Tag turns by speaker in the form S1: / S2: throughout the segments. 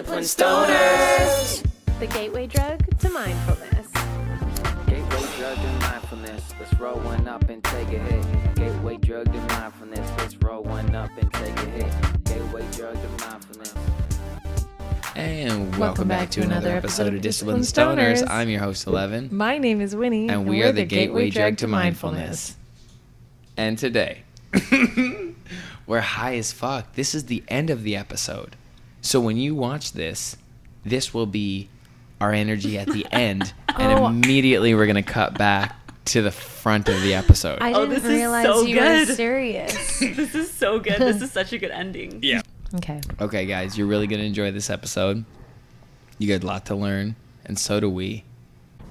S1: Discipline Stoners.
S2: The gateway drug to mindfulness.
S3: Gateway drug to mindfulness. Let's roll one up and take a hit. Gateway drug to mindfulness. Let's roll one up and take a hit. Gateway drug to mindfulness.
S1: And welcome, back, to another episode of Discipline Stoners. I'm your host, Eleven,
S2: My name is Winnie,
S1: and we are the gateway drug to mindfulness. And today, we're high as fuck. This is the end of the episode. So when you watch this, this will be our energy at the end, and
S2: Oh.
S1: immediately we're gonna cut back to the front of the episode.
S2: I
S4: Oh,
S2: didn't
S4: this is
S2: realize
S4: so
S2: you were serious.
S4: This is so good. This is such a good ending.
S1: yeah.
S2: okay.
S1: Okay, guys, you're really gonna enjoy this episode. You got a lot to learn, and so do we.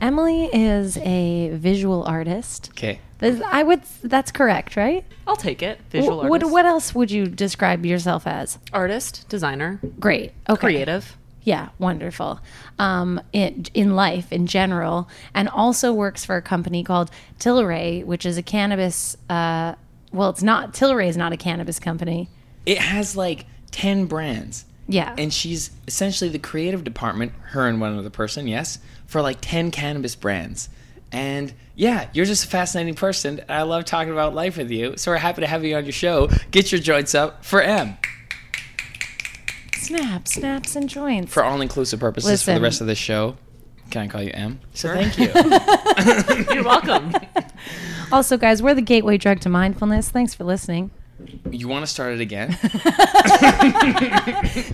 S2: Emily is a visual artist.
S1: Okay.
S2: I would. That's correct, right?
S4: I'll take it. Visual
S2: Wh- what,
S4: artist.
S2: what else would you describe yourself as?
S4: Artist, designer,
S2: Great. Okay.
S4: creative.
S2: Yeah, wonderful. Um, in, in life in general, and also works for a company called Tilray, which is a cannabis. Uh, well, it's not Tilray is not a cannabis company.
S1: It has like ten brands.
S2: Yeah,
S1: and she's essentially the creative department her and one other person yes for like 10 cannabis brands and yeah you're just a fascinating person and i love talking about life with you so we're happy to have you on your show get your joints up for m
S2: snap, snaps, and joints.
S1: for all inclusive purposes for the rest of the show can i call you m so
S4: Sure.
S1: thank you
S4: You're welcome.
S2: Also, guys, we're the gateway drug to mindfulness. Thanks for listening.
S1: You want to start it again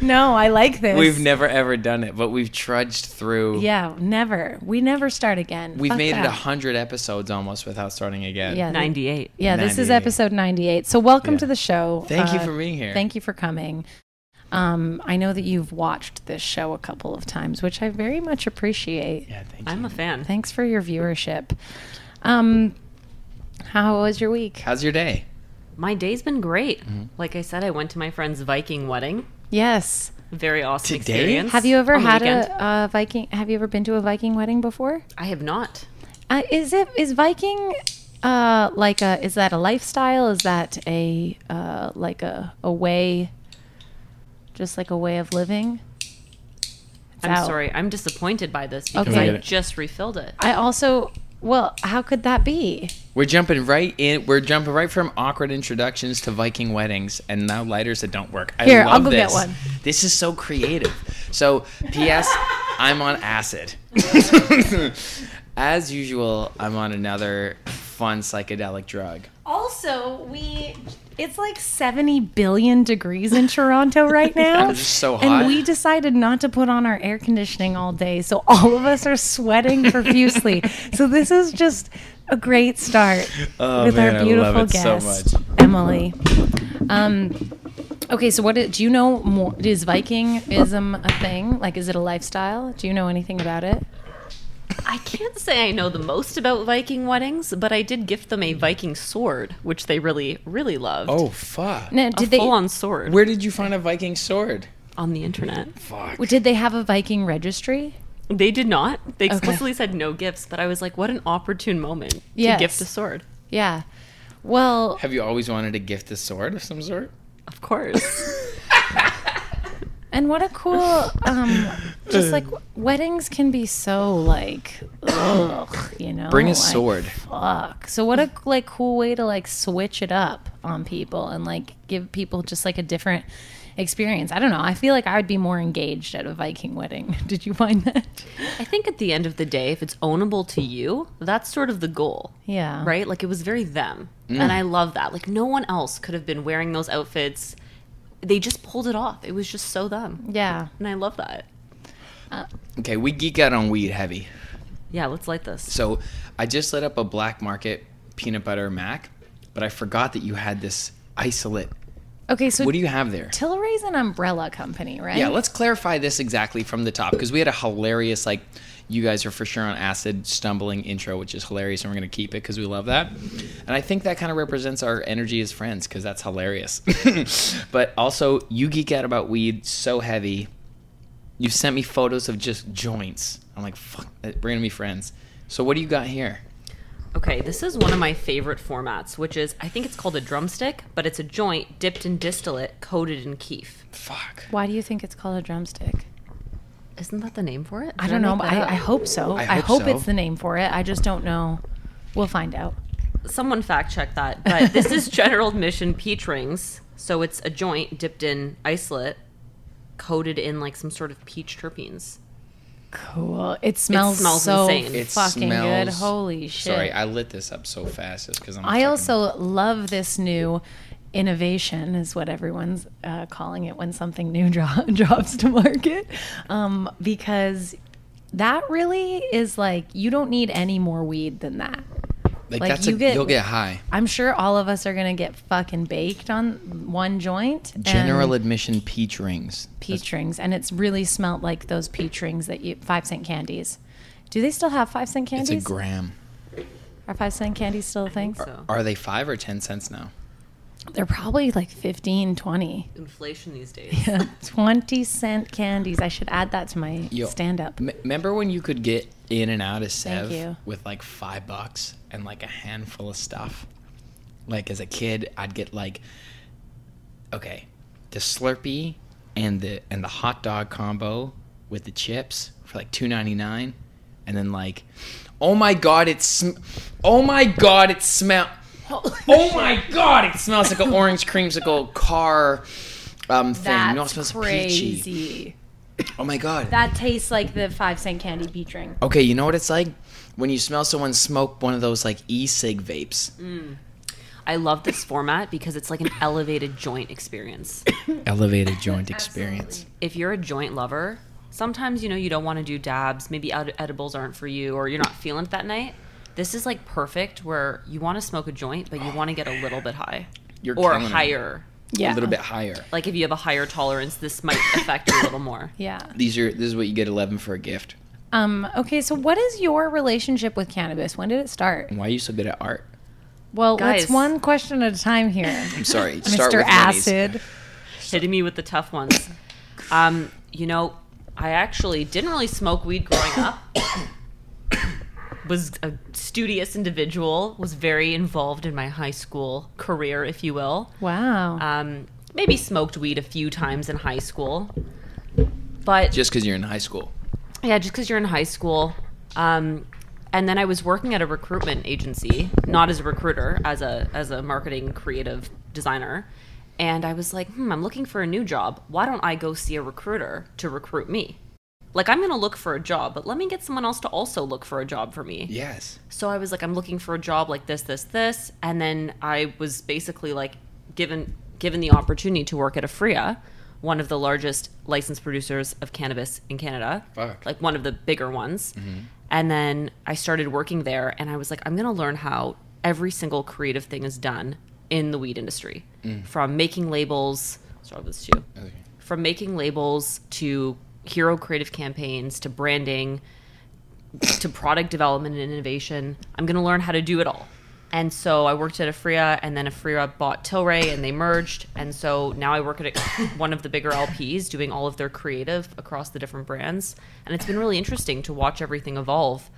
S2: No, I like this.
S1: we've never ever done it but we've trudged through
S2: Yeah, never. We never start again.
S1: we've
S2: Fuck
S1: made it
S2: that.
S1: a hundred episodes almost without starting again
S2: Yeah,
S4: 98.
S2: Yeah, this is episode 98. So welcome
S1: Yeah.
S2: to the show. Uh,
S1: Thank you for being here.
S2: Thank you for coming. Um, I know that you've watched this show a couple of times, which I very much appreciate.
S1: yeah thank you
S4: I'm a fan.
S2: Thanks for your viewership. Um, how was your week?
S1: how's your day
S4: My day's been great.
S1: Mm-hmm.
S4: Like I said, I went to my friend's Viking wedding.
S2: Yes.
S4: Very awesome
S1: Today?
S4: experience.
S2: Have you ever had a, a Viking? Have you ever been to a Viking wedding before?
S4: I have not.
S2: Uh, is it is Viking uh, like a is that a lifestyle? Is that a uh, like a a way, just like a way of living? It's
S4: I'm
S2: out.
S4: sorry. I'm disappointed by this because
S2: Okay.
S4: I just refilled it.
S2: I also well, how could that be?
S1: We're jumping right in. We're jumping right from awkward introductions to Viking weddings, and now lighters that don't work. I
S2: Here,
S1: love
S2: I'll go
S1: this.
S2: get one.
S1: This is so creative. So, P.S. I'm on acid. As usual, I'm on another fun psychedelic drug.
S2: Also, we it's like 70 billion degrees in Toronto right now.
S1: It's so hot.
S2: And we decided not to put on our air conditioning all day. So all of us are sweating profusely. so this is just a great start
S1: Oh,
S2: with
S1: man,
S2: our beautiful
S1: so
S2: guest,
S1: much.
S2: Emily. Um Okay, so what do you know more is Vikingism a thing? Like is it a lifestyle? Do you know anything about it?
S4: I can't say I know the most about Viking weddings, but I did gift them a Viking sword, which they really, really loved.
S1: Oh fuck!
S2: No,
S4: a
S2: did they
S4: full-on sword
S1: Where did you find a Viking sword?
S4: on the internet.
S1: Fuck.
S2: did they have a Viking registry?
S4: They did not. They explicitly said no gifts, but I was like, what an opportune moment
S2: Yes.
S4: to gift a sword.
S2: Yeah. Well,
S1: Have you always wanted to gift a sword of some sort?
S4: Of course.
S2: And what a cool, um, just like weddings can be so like, ugh, you know.
S1: Bring a
S2: like,
S1: sword.
S2: Fuck. So what a like cool way to like switch it up on people and like give people just like a different experience. I don't know. I feel like I would be more engaged at a Viking wedding. Did you find that?
S4: I think at the end of the day, if it's ownable to you, that's sort of the goal.
S2: Yeah.
S4: Right? Like it was very them. And I love that. Like no one else could have been wearing those outfits. They just pulled it off. It was just so them.
S2: Yeah.
S4: And I love that.
S1: Uh, okay, we geek out on weed heavy.
S4: Yeah, let's light this.
S1: So I just lit up a black market peanut butter mac, but I forgot that you had this isolate.
S2: Okay. So
S1: What do you have there?
S2: Tilray's an umbrella company, right?
S1: Yeah, let's clarify this exactly from the top because we had a hilarious like you guys are for sure on acid stumbling intro, which is hilarious, and we're gonna keep it because we love that. And I think that kind of represents our energy as friends because that's hilarious. but also, you geek out about weed so heavy. You sent me photos of just joints. I'm like, fuck, eh, we're gonna be friends. So what do you got here?
S4: Okay, this is one of my favorite formats, which is I think it's called a drumstick, but it's a joint dipped in distillate coated in kief.
S1: Fuck.
S2: Why do you think it's called a drumstick?
S4: Isn't that the name for it?
S2: I don't know. but I. I hope so.
S1: I
S2: I
S1: hope
S2: hope,
S1: so.
S2: it's the name for it. I just don't know. We'll find out.
S4: someone fact check that. But this is General Admission peach rings. So it's a joint dipped in isolate, coated in like some sort of peach terpenes.
S2: Cool. It smells,
S4: smells
S2: so
S4: insane.
S1: It
S2: fucking good. Holy shit.
S1: Sorry, I lit this up so fast just because I'm.
S2: I
S1: fucking-
S2: also love this new innovation, is what everyone's uh, calling it when something new dro- drops to market, um, because that really is like you don't need any more weed than that.
S1: like,
S2: like,
S1: that's
S2: you
S1: a,
S2: get-
S1: you'll get high.
S2: I'm sure all of us are gonna get fucking baked on one joint.
S1: General admission peach rings.
S2: peach rings, and it's really smelt like those peach rings that you five cent candies. Do they still have five cent
S1: It's
S2: candies?
S1: a gram.
S2: Are five cent candies still a thing?
S4: So
S1: Are they five or ten cents now?
S2: They're probably like 15, 20.
S4: inflation these days.
S2: yeah 20 cent candies. I should add that to my
S1: Yo,
S2: stand up.
S1: M- remember when you could get in and out of
S2: Thank
S1: Sev with like five bucks and like a handful of stuff? Like as a kid, I'd get like, okay, the Slurpee and the and the hot dog combo with the chips for like two ninety nine, and then like, oh my god, it's sm- oh my god, it smell. Oh my god, it smells like an orange creamsicle car um thing. you know, it
S2: That's
S1: smells peachy.
S2: crazy.
S1: Oh my god.
S2: That tastes like the five cent candy peach ring.
S1: Okay, you know what it's like when you smell someone smoke one of those like e-cig vapes.
S4: I love this format because it's like an elevated joint experience.
S1: Elevated joint experience.
S4: If you're a joint lover, sometimes you know you don't want to do dabs, maybe ed- edibles aren't for you or you're not feeling it that night. This is like perfect where you want to smoke a joint but you want to get a little bit high
S1: You're
S4: or
S1: killing it.
S4: higher.
S2: Yeah.
S1: A little bit higher.
S4: Like if you have a higher tolerance, this might affect you a little more.
S2: Yeah.
S1: These are this is what you get 11 for a gift.
S2: Um, okay, so what is your relationship with cannabis? When did it start?
S1: Why are you so good at art?
S2: Well,
S4: Guys.
S2: let's one question at a time here.
S1: I'm sorry. Start
S2: Mr.
S1: with Lenny's.
S2: Acid.
S4: hitting me with the tough ones. Um, you know, I actually didn't really smoke weed growing up. Was a studious individual, was very involved in my high school career, if you will.
S2: Wow.
S4: Um, maybe smoked weed a few times in high school. But
S1: Just because you're in high school.
S4: yeah, just because you're in high school. Um, and then I was working at a recruitment agency, not as a recruiter, as a as a marketing creative designer. And I was like, hmm, I'm looking for a new job. Why don't I go see a recruiter to recruit me? Like I'm gonna look for a job, but let me get someone else to also look for a job for me.
S1: Yes.
S4: So I was like, I'm looking for a job like this, this, this, and then I was basically like given given the opportunity to work at Aphria, one of the largest licensed producers of cannabis in Canada,
S1: Fuck.
S4: like one of the bigger ones. Mm-hmm. And then I started working there, and I was like, I'm gonna learn how every single creative thing is done in the weed industry, mm. from making labels. With this too
S1: Okay.
S4: from making labels to hero creative campaigns to branding to product development and innovation. I'm going to learn how to do it all. And so I worked at Aphria, and then Aphria bought Tilray, and they merged. And so now I work at one of the bigger LPs, doing all of their creative across the different brands. And it's been really interesting to watch everything evolve.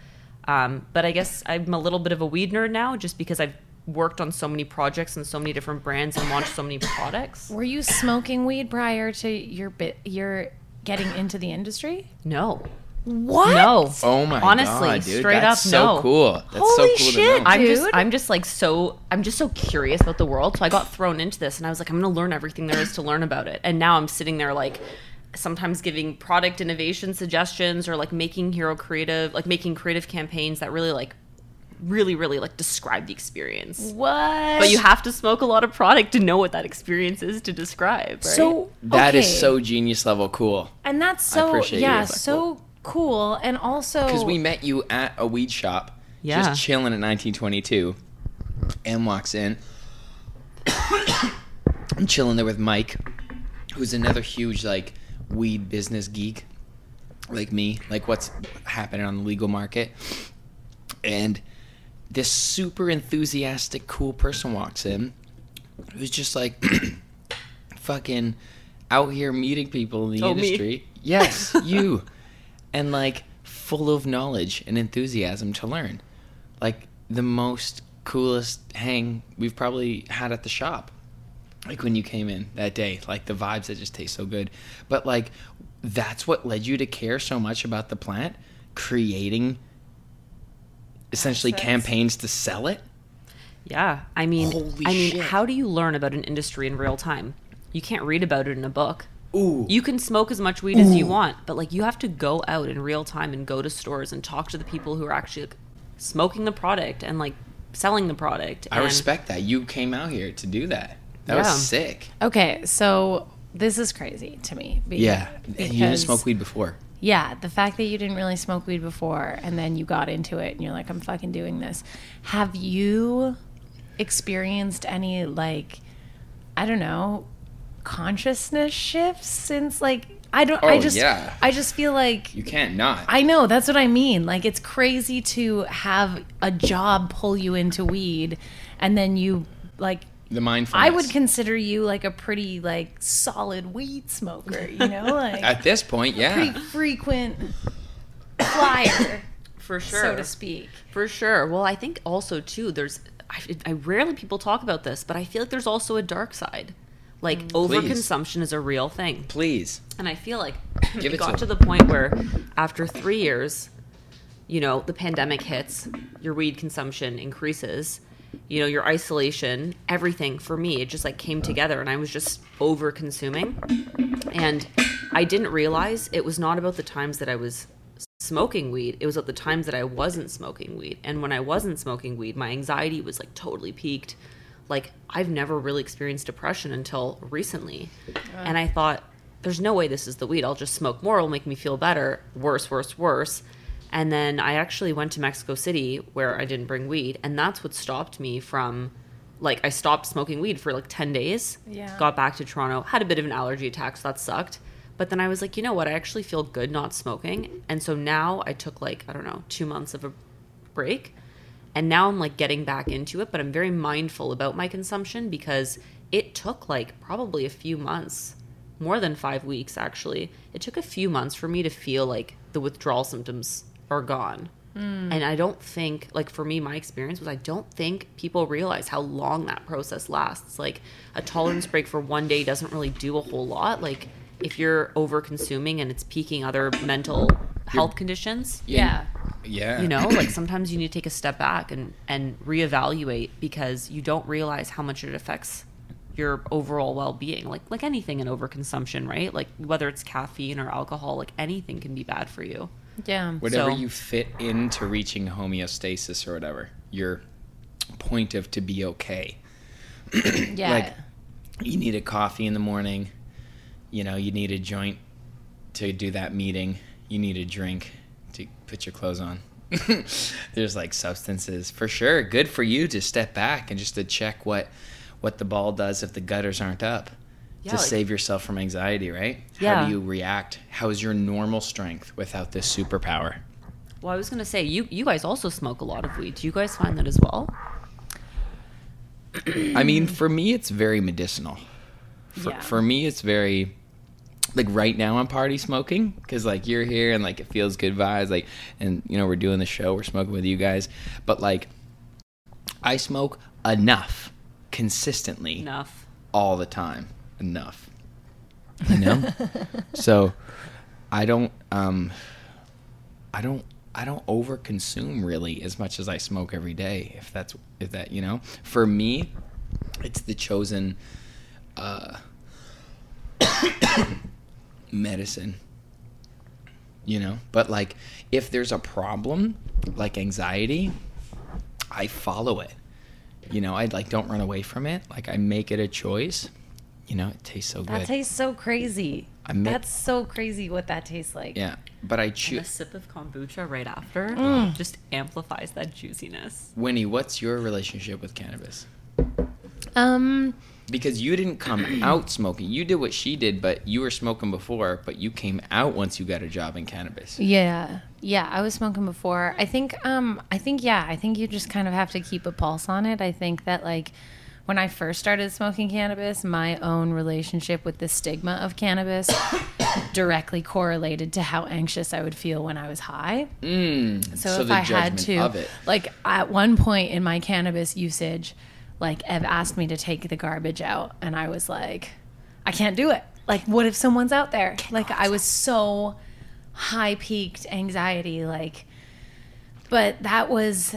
S4: Um, but I guess I'm a little bit of a weed nerd now, just because I've worked on so many projects and so many different brands and launched so many products.
S2: Were you smoking weed prior to your bit your getting into the industry?
S4: No,
S2: What?
S4: no.
S1: Oh my
S4: Honestly,
S1: god, dude.
S4: straight
S1: That's
S4: up,
S1: so
S4: no.
S1: cool. That's
S2: Holy
S1: so cool
S2: shit,
S1: to know.
S4: I'm just
S2: Dude.
S4: I'm just like so I'm just so curious about the world. So I got thrown into this and I was like, I'm gonna learn everything there is to learn about it. And now I'm sitting there like sometimes giving product innovation suggestions or like making hero creative like making creative campaigns that really like really, really like describe the experience.
S2: What?
S4: But you have to smoke a lot of product to know what that experience is to describe. Right?
S2: So
S1: That is
S2: okay.
S1: so genius level cool.
S2: and that's so
S1: appreciate
S2: yeah,
S1: yours.
S2: so cool. And also
S1: Because we met you at a weed shop,
S4: Yeah.
S1: just chilling at 1922. Em walks in. I'm chilling there with Mike, who's another huge like weed business geek, like me, like what's happening on the legal market. And this super enthusiastic, cool person walks in, who's just like fucking out here meeting people in the
S4: Oh, me?
S1: industry. Yes, you. And like full of knowledge and enthusiasm to learn. Like the most coolest hang we've probably had at the shop. Like when you came in that day, like the vibes that just taste so good. But like that's what led you to care so much about the plant, creating essentially
S2: Assets.
S1: campaigns to sell it.
S4: Yeah, I mean,
S1: Holy
S4: I mean,
S1: shit.
S4: how do you learn about an industry in real time? You can't read about it in a book.
S1: Ooh.
S4: You can smoke as much weed as you want, but like you have to go out in real time and go to stores and talk to the people who are actually like, smoking the product and like selling the product.
S1: I
S4: and-
S1: respect that. You came out here to do that. That
S4: Yeah.
S1: was sick.
S2: Okay, so this is crazy to me. be-
S1: Yeah. And you didn't
S2: because-
S1: smoke weed before.
S2: Yeah, the fact that you didn't really smoke weed before and then you got into it and you're like, I'm fucking doing this. Have you experienced any, like, I don't know, consciousness shifts since, like, I don't, I
S1: Oh,
S2: just,
S1: yeah.
S2: I just feel like,
S1: You can't not.
S2: I know, that's what I mean. Like, it's crazy to have a job pull you into weed and then you, like,
S1: the mindfulness.
S2: I would consider you like a pretty like solid weed smoker, you know, like
S1: At this point, yeah.
S2: pretty frequent flyer,
S4: for sure,
S2: so to speak.
S4: For sure. Well, I think also too, there's I, I rarely people talk about this, but I feel like there's also a dark side. Like mm. overconsumption is a real thing.
S1: Please.
S4: And I feel like
S1: Give
S4: it
S1: it
S4: got
S1: to
S4: to the point where after three years, you know, the pandemic hits, your weed consumption increases, you know, your isolation, everything for me, it just like came together and I was just over consuming. And I didn't realize it was not about the times that I was smoking weed, it was at the times that I wasn't smoking weed. And when I wasn't smoking weed, my anxiety was like totally peaked. Like I've never really experienced depression until recently. And I thought there's no way this is the weed. I'll just smoke more, it'll make me feel better. Worse, worse, worse. And then I actually went to Mexico City where I didn't bring weed, and that's what stopped me from like I stopped smoking weed for like 10 days.
S2: Yeah.
S4: Got back to Toronto, had a bit of an allergy attack, so that sucked. But then I was like, you know what? I actually feel good not smoking. And so now I took like, I don't know, two months of a break. And now I'm like getting back into it, but I'm very mindful about my consumption because it took like probably a few months, more than five weeks actually. It took a few months for me to feel like the withdrawal symptoms are gone. Hmm. And I don't think, like for me, my experience was I don't think people realize how long that process lasts. Like a tolerance break for one day doesn't really do a whole lot. Like if you're over consuming and it's peaking other mental health conditions,
S2: Yeah.
S1: Yeah.
S4: you know like sometimes you need to take a step back and and reevaluate because you don't realize how much it affects your overall well-being like like anything in overconsumption right like whether it's caffeine or alcohol like anything can be bad for you
S2: Yeah.
S1: whatever
S4: So-
S1: you fit into reaching homeostasis or whatever, your point of to be okay.
S2: Yeah.
S1: Like you need a coffee in the morning, you know, you need a joint to do that meeting, you need a drink to put your clothes on. There's like substances for sure. Good for you to step back and just to check what what the ball does if the gutters aren't up.
S4: Yeah,
S1: to
S4: like-
S1: save yourself from anxiety, right? How do you react? How is your normal strength without this superpower?
S4: well i was going to say you you guys also smoke a lot of weed do you guys find that as well
S1: I mean, for me, it's very medicinal. For,
S2: Yeah.
S1: for me, it's very like right now I'm party smoking because like you're here and like it feels good vibes. Like, and you know we're doing the show, we're smoking with you guys, but like I smoke enough, consistently,
S4: enough
S1: all the time, enough. You know, so I don't, um, I don't. I don't overconsume really as much as I smoke every day. If that's if that you know, for me, it's the chosen uh, medicine. You know, but like if there's a problem, like anxiety, I follow it. You know, I like don't run away from it. Like I make it a choice. You know, it tastes so good.
S2: that tastes so crazy.
S1: I ma-
S2: That's so crazy what that tastes like.
S1: yeah, but I
S4: and a sip of kombucha right after just amplifies that juiciness
S1: Winnie, what's your relationship with cannabis?
S2: Um
S1: Because you didn't come out smoking. You did what she did, but you were smoking before, but you came out once you got a job in cannabis.
S2: Yeah. Yeah, I was smoking before. I think um I think yeah, I think you just kind of have to keep a pulse on it. I think that like when I first started smoking cannabis, my own relationship with the stigma of cannabis directly correlated to how anxious I would feel when I was high.
S1: Mm,
S2: So, if I had to, like at one point in my cannabis usage, like Ev asked me to take the garbage out, and I was like, I can't do it. like what if someone's out there? Like I was so high peaked anxiety like but that was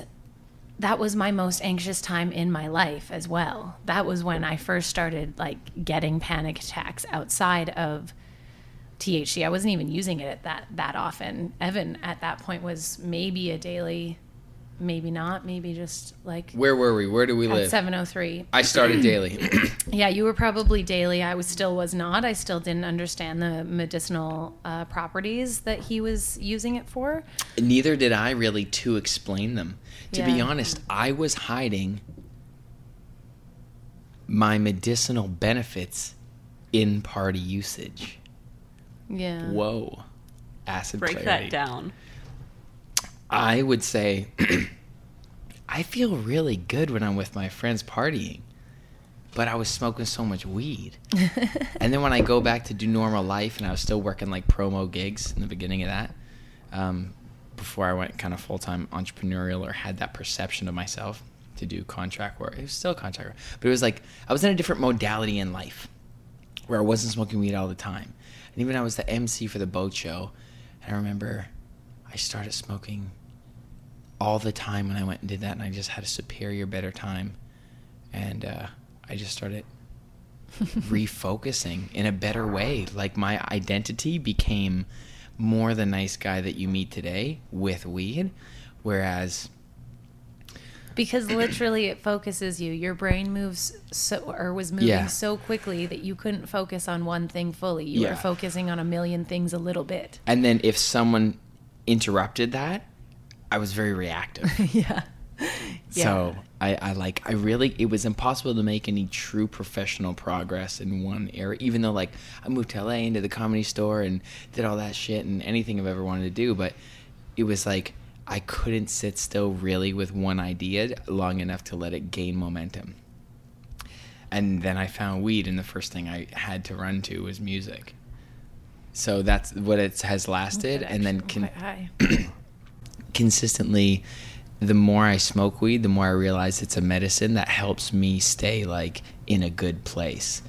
S2: that was my most anxious time in my life as well. That was when I first started like getting panic attacks outside of THC. I wasn't even using it that that often. Evan at that point was maybe a daily, maybe not, maybe just like
S1: Where were we? Where do we live?
S2: 703.
S1: I started daily.
S2: Yeah, you were probably daily. I was still was not. I still didn't understand the medicinal uh, properties that he was using it for.
S1: Neither did I really to explain them. To be honest, I was hiding my medicinal benefits in party usage.
S2: Yeah.
S1: Whoa. Acid
S4: Break
S1: clarity.
S4: that down.
S1: I would say I feel really good when I'm with my friends partying, but I was smoking so much weed. and then when I go back to do normal life, and I was still working like promo gigs in the beginning of that, um, before I went kind of full time entrepreneurial or had that perception of myself to do contract work. It was still contract work, but it was like I was in a different modality in life where I wasn't smoking weed all the time. And even I was the MC for the boat show, and I remember I started smoking all the time when I went and did that, and I just had a superior, better time, and uh, I just started refocusing in a better way. Like my identity became more the nice guy that you meet today with weed, whereas
S2: Because literally it focuses you. Your brain moves so or was moving
S1: Yeah.
S2: so quickly that you couldn't focus on one thing fully. You
S1: Yeah.
S2: were focusing on a million things a little bit.
S1: and then if someone interrupted that, I was very reactive.
S2: yeah.
S1: So I, I like I really it was impossible to make any true professional progress in one area. Even though like I moved to LA into the comedy store and did all that shit and anything I've ever wanted to do, but it was like I couldn't sit still really with one idea long enough to let it gain momentum. And then I found weed, and the first thing I had to run to was music. So that's what it has lasted, and then
S2: Actually,
S1: can
S2: quite high.
S1: consistently the more I smoke weed, the more I realize it's a medicine that helps me stay like in a good place.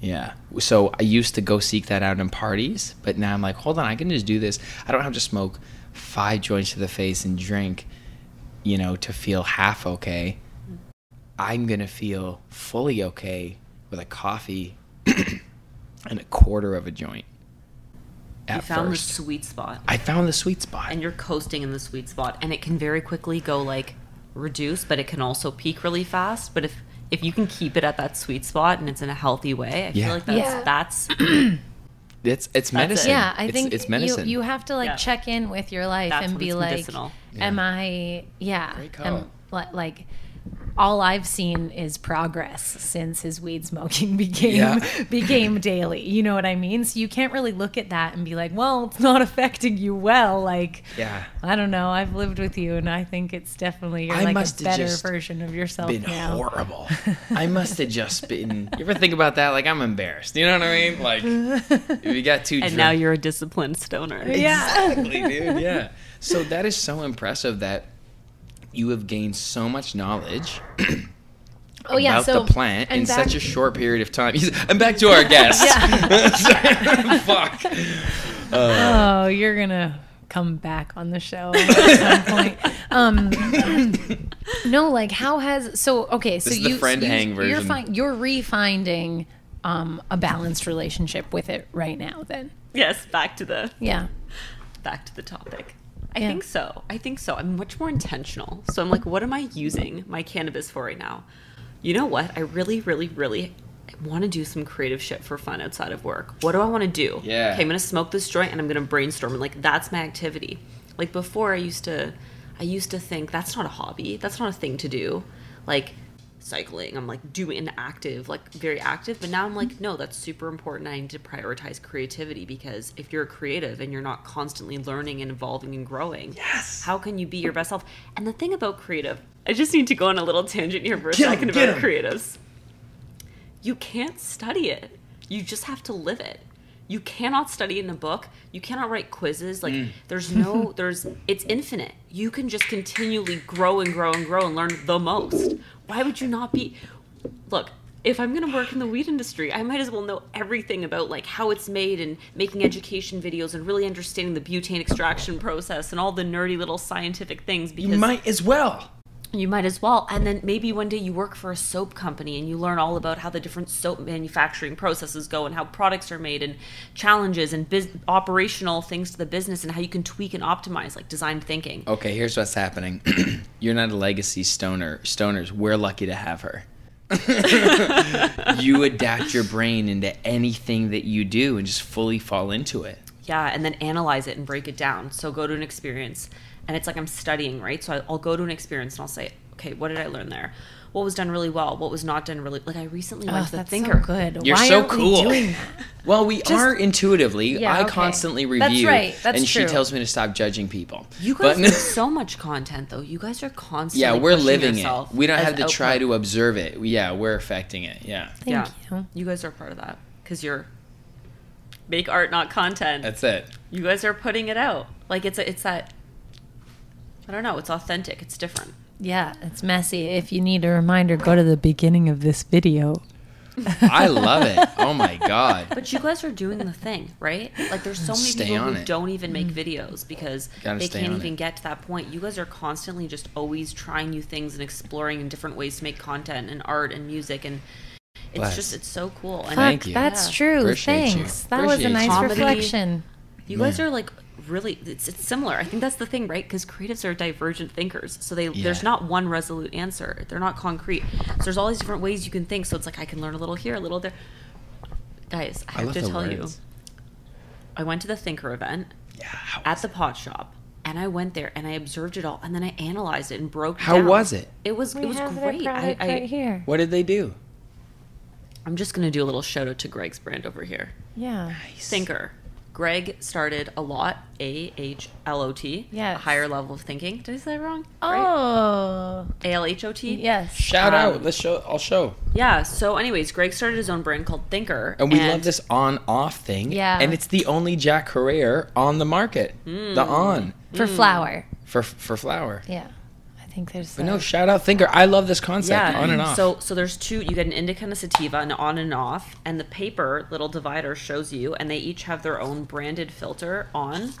S1: Yeah. So I used to go seek that out in parties, but now I'm like, hold on, I can just do this. I don't have to smoke five joints to the face and drink, you know, to feel half okay. I'm going to feel fully okay with a coffee and a quarter of a joint. At
S4: You found
S1: first.
S4: the sweet spot.
S1: I found the sweet spot.
S4: and you're coasting in the sweet spot and it can very quickly go like reduce but it can also peak really fast but if if you can keep it at that sweet spot and it's in a healthy way i
S1: Yeah.
S4: feel like that's
S2: Yeah.
S4: that's
S1: It's it's
S4: That's it.
S1: medicine.
S2: Yeah, I
S1: It's-
S2: think
S1: it's medicine.
S2: You, you have to like
S4: Yeah.
S2: check in with your life
S4: That's
S2: and be like,
S4: medicinal.
S2: am
S1: Yeah.
S2: I? Yeah, am, like all I've seen is progress since his weed smoking became
S1: Yeah.
S2: became daily. You know what I mean? So you can't really look at that and be like, well, it's not affecting you well. Like,
S1: Yeah.
S2: I don't know. I've lived with you, and I think it's definitely you're
S1: I
S2: like
S1: must
S2: a better version of yourself
S1: been
S2: now.
S1: horrible. I must have just been. You ever think about that? Like I'm embarrassed. You know what I mean? Like if you got too.
S4: and
S1: drunk-
S4: now you're a disciplined stoner
S2: Yeah.
S1: exactly, dude. Yeah. So that is so impressive that you have gained so much knowledge
S2: Oh yeah.
S1: about
S2: So
S1: the plant in
S2: back-
S1: such a short period of time. And back to our guest. Fuck.
S2: Oh, you're gonna come back on the show at some point. Um, no, like how has so okay? So
S1: This is the
S2: you
S1: friend
S2: you,
S1: hang
S2: You're,
S1: version.
S2: fin- you're refinding um, a balanced relationship with it right now. Then
S4: yes back to the
S2: yeah,
S4: back to the topic i
S2: Yeah.
S4: think so. I think so. I'm much more intentional. So i'm like what am i using my cannabis for right now? You know what? I really really really want to do some creative shit for fun outside of work. What do i want to do?
S1: Yeah.
S4: okay i'm gonna smoke this joint and i'm gonna brainstorm. And like that's my activity. Like before i used to i used to think that's not a hobby. That's not a thing to do. Like cycling. I'm like doing an active like very active. But now i'm like no that's super important. I need to prioritize creativity because if you're a creative and you're not constantly learning and evolving and growing
S1: Yes.
S4: how can you be your best self? And the thing about creative i just need to go on a little tangent here for a
S1: Get
S4: second
S1: get
S4: about creatives. You can't study it. You just have to live it. You cannot study in a book. You cannot write quizzes. Like
S1: Mm.
S4: there's no there's it's infinite. You can just continually grow and grow and grow and learn the most why would you not be look if I'm gonna work in the weed industry, I might as well know everything about like how it's made and making education videos and really understanding the butane extraction process and all the nerdy little scientific things because
S1: You might as well.
S4: You might as well. And then maybe one day you work for a soap company and you learn all about how the different soap manufacturing processes go and how products are made and challenges and biz- operational things to the business and how you can tweak and optimize like design thinking.
S1: Okay, here's what's happening. You're not a legacy stoner. Stoners, we're lucky to have her. you adapt your brain into anything that you do and just fully fall into it.
S4: Yeah, and then analyze it and break it down. So go to an experience, and it's like I'm studying, right? So I- I'll go to an experience and I'll say, okay, what did I learn there? What was done really well? What was not done really? Like I recently went
S2: Oh,
S4: to the
S2: that's
S4: Thinker.
S2: so good.
S1: You're
S2: Why
S1: so
S2: aren't we doing that?
S1: Well, we are intuitively.
S2: Yeah,
S1: I
S2: okay.
S1: constantly
S2: That's
S1: review,
S2: right, that's
S1: and she tells me to stop judging people.
S4: You guys
S1: But-
S4: make so much content, though. You guys are constantly
S1: yeah, we're living it. We don't have to try to observe it. Yeah, we're affecting it. Yeah,
S2: Thank
S4: yeah,
S2: you.
S4: you guys are part of that because you're make art, not content.
S1: that's it.
S4: you guys are putting it out. Like it's a, it's that. I don't know. It's authentic. It's different.
S2: Yeah, it's messy. If you need a reminder, go to the beginning of this video.
S1: I love it. Oh my god.
S4: But you guys are doing the thing, right? Like there's so many
S1: Stay
S4: people who
S1: it.
S4: don't even make mm-hmm. videos because
S1: Gotta
S4: they can't even
S1: it.
S4: get to that point. You guys are constantly just always trying new things and exploring in different ways to make content and art and music and it's
S1: Bless.
S4: just it's so cool. And
S1: Thank you.
S2: that's
S4: Yeah.
S2: true.
S1: Appreciate you.
S2: Thanks. That was a nice
S1: you.
S2: Reflection.
S4: you guys
S1: Yeah.
S4: are like really it's, it's similar. I think that's the thing, right? Because creatives are divergent thinkers. So they there's not one resolute answer. They're not concrete. So there's all these different ways you can think. So it's like I can learn a little here, a little there. Guys, I
S1: I
S4: have
S1: love
S4: to
S1: the
S4: tell you. I went to the Thinker event
S1: Yeah.
S4: At the pot shop and I went there and I observed it all and then I analyzed it and broke
S1: How
S4: down.
S1: was it?
S4: It was
S2: We
S4: it was
S2: have
S4: great.
S2: their
S4: I,
S2: product
S4: I
S2: right here.
S1: what did they do?
S4: I'm just gonna do a little shout out to Greg's brand over here.
S2: Yeah.
S4: Thinker. Greg started a lot, A H L O T.
S2: Yes.
S4: A higher level of thinking. Did I say that wrong?
S2: Oh,
S4: A L H O T?
S2: yes.
S1: Shout
S4: Um,
S1: out. Let's show. I'll show.
S4: Yeah. So, anyways, Greg started his own brand called Thinker.
S1: And we love this on-off thing.
S2: Yeah.
S1: And it's the only Jack Herer on the market.
S4: Mm.
S1: The on
S2: For flour.
S1: for for flour.
S2: Yeah. I think there's.
S1: But no, shout out Thinker. I love this concept.
S4: Yeah.
S1: On and off.
S4: So, so there's two. You get an indica and a sativa, and on and off. And the paper little divider shows you, and they each have their own branded filter on,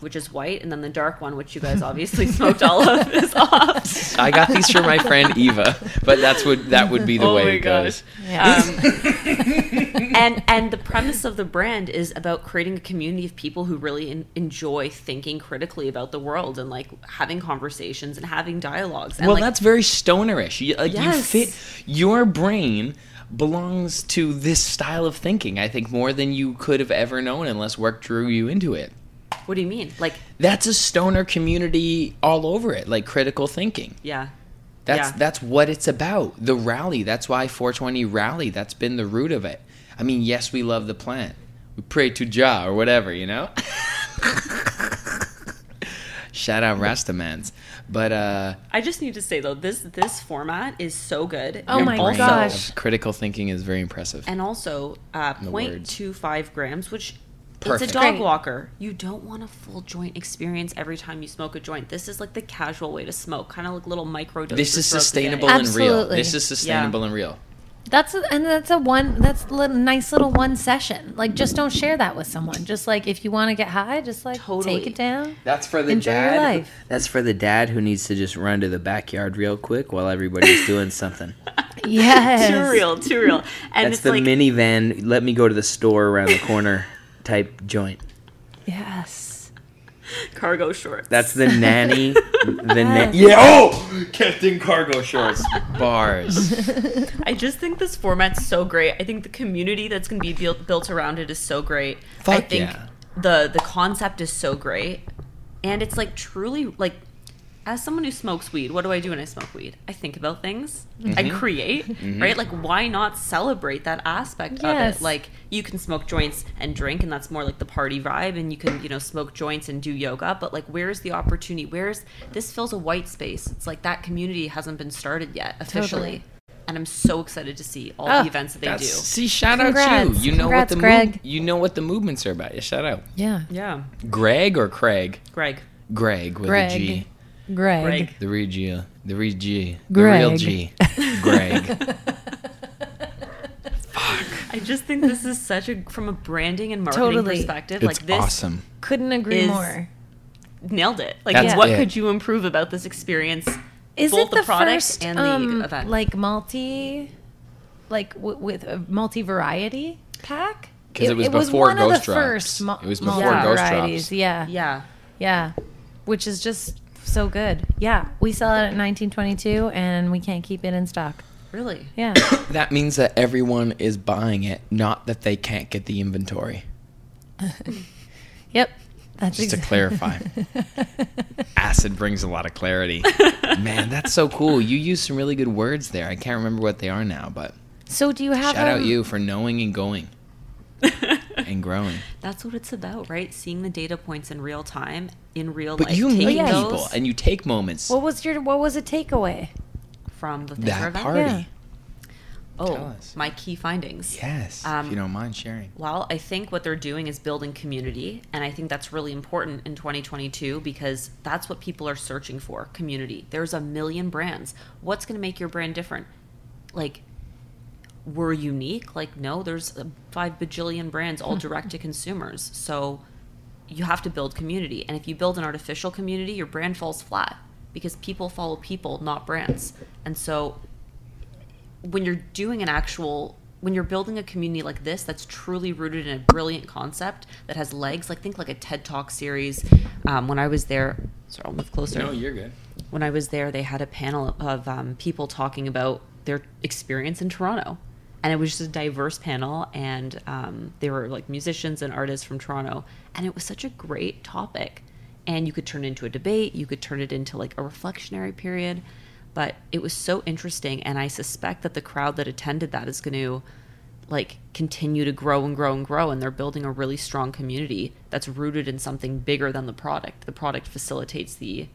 S4: which is white, and then the dark one, which you guys obviously smoked all of, is off.
S1: I got these from my friend Eva, but that's what that would be the
S4: Oh
S1: way
S4: my
S1: it goes.
S2: Yeah.
S4: Um, and and the premise of the brand is about creating a community of people who really en- enjoy thinking critically about the world and like having conversations and having dialogues. And
S1: well,
S4: like,
S1: that's very stonerish. You, like you
S4: Yes.
S1: fit your brain belongs to this style of thinking. I think more than you could have ever known unless work drew you into it.
S4: What do you mean? Like,
S1: That's a stoner community all over it, like critical thinking.
S4: yeah,
S1: That's
S4: Yeah.
S1: that's what it's about. The rally. That's why 420 rally. That's been the root of it. I mean, yes, we love the plant. We pray to Jah or whatever, you know. Shout out Rastamans, but uh,
S4: I just need to say though, this this format is so good.
S2: Oh my
S1: brain
S2: gosh.
S1: critical thinking is very impressive.
S4: and also uh,
S1: the words.
S4: 0.25 grams, which
S1: Perfect.
S4: it's a dog
S2: Great.
S4: walker. You don't want a full joint experience every time you smoke a joint. This is like the casual way to smoke, kind of like little micro doses.
S1: this is
S4: throughout the day.
S1: sustainable and real.
S2: Absolutely.
S1: This is sustainable and real.
S2: That's a, and that's a one. That's a little, nice little one session. Like, just don't share that with someone. Just like if you want to get high, just like
S4: Totally.
S2: take it down.
S1: That's for the
S2: Enjoy your
S1: dad.
S2: life.
S1: That's for the dad who needs to just run to the backyard real quick while everybody's doing something.
S2: Yes.
S4: Too real, too real. And
S1: That's
S4: it's
S1: the
S4: like
S1: minivan. Let me go to the store around the corner type joint.
S2: Yes.
S4: cargo shorts.
S1: That's the nanny. The na- yeah. Oh, kept in cargo shorts. Bars.
S4: I just think this format's so great. I think the community that's going to be built built around it is so great. I
S1: Fuck
S4: think
S1: yeah.
S4: the the concept is so great, and it's like truly like. As someone who smokes weed, what do I do when I smoke weed? I think about things.
S1: Mm-hmm.
S4: I create, right? Like, why not celebrate that aspect
S2: Yes.
S4: of it? Like, you can smoke joints and drink, and that's more like the party vibe, and you can, you know, smoke joints and do yoga. But like, where's the opportunity? Where's this fills a white space? It's like that community hasn't been started yet officially.
S2: Totally.
S4: And I'm so excited to see all
S2: Oh,
S4: the events that they do.
S1: see, shout out
S2: Congrats.
S1: you. You know
S2: Congrats,
S1: what the
S2: Greg.
S1: move, you know what the movements are about. Yeah, shout out.
S2: Yeah.
S4: Yeah,
S1: Greg or Craig?
S4: Greg.
S1: Greg with
S2: Greg.
S1: a G.
S2: Greg.
S4: Greg.
S1: The real G. The real G. The real
S2: Greg.
S1: G. Greg. Fuck.
S4: I just think this is such a from a branding and marketing
S2: Totally.
S4: perspective.
S1: It's
S4: like this
S1: awesome.
S2: Couldn't agree
S4: is-
S2: more.
S4: nailed it. Like,
S1: That's
S4: what
S1: it.
S4: could you improve about this experience?
S2: Is
S4: both
S2: it the,
S4: product
S2: first
S4: and the
S2: um,
S4: event.
S2: like multi, like w- with a multi variety pack.
S1: Because it was before
S2: one of
S1: Ghost
S2: the
S1: Drops.
S2: first mu-
S1: It was before
S2: multi
S4: Ghost
S2: varieties.
S1: Drops.
S2: Yeah,
S4: yeah,
S2: yeah, which is just so good. Yeah, we sell it at 1922, and we can't keep it in stock.
S4: really.
S2: Yeah,
S1: That means that everyone is buying it, not that they can't get the inventory.
S2: yep. That's
S1: Just to clarify. Acid brings a lot of clarity. Man, that's so cool. You used some really good words there. I can't remember what they are now, but
S2: so, do you have
S1: shout out
S2: um,
S1: you for knowing and going and growing.
S4: That's what it's about, right? Seeing the data points in real time, in real
S1: But
S4: life.
S1: you meet
S2: yeah.
S1: people and you take moments.
S2: What was your What was a takeaway?
S4: from the Thinker
S1: that
S4: event.
S1: party.
S2: Yeah.
S4: Oh, my key findings.
S1: Yes, if
S4: Um,
S1: you don't mind sharing.
S4: Well, I think what they're doing is building community, and I think that's really important in 2022 because that's what people are searching for community. There's a million brands. What's going to make your brand different? Like, we're unique? Like, no, there's five bajillion brands all direct to consumers. So you have to build community. And if you build an artificial community, your brand falls flat because people follow people, not brands. And so when you're doing an actual when you're building a community like this that's truly rooted in a brilliant concept that has legs like think like a ted talk series um, when i was there sorry i'll move closer
S1: No, you're good.
S4: when i was there they had a panel of um, people talking about their experience in toronto and it was just a diverse panel and um, they were like musicians and artists from toronto and it was such a great topic. And you could turn it into a debate you could turn it into like a reflectionary period but it was so interesting and i suspect that the crowd that attended that is going to like continue to grow and grow and grow and they're building a really strong community that's rooted in something bigger than the product. The product facilitates the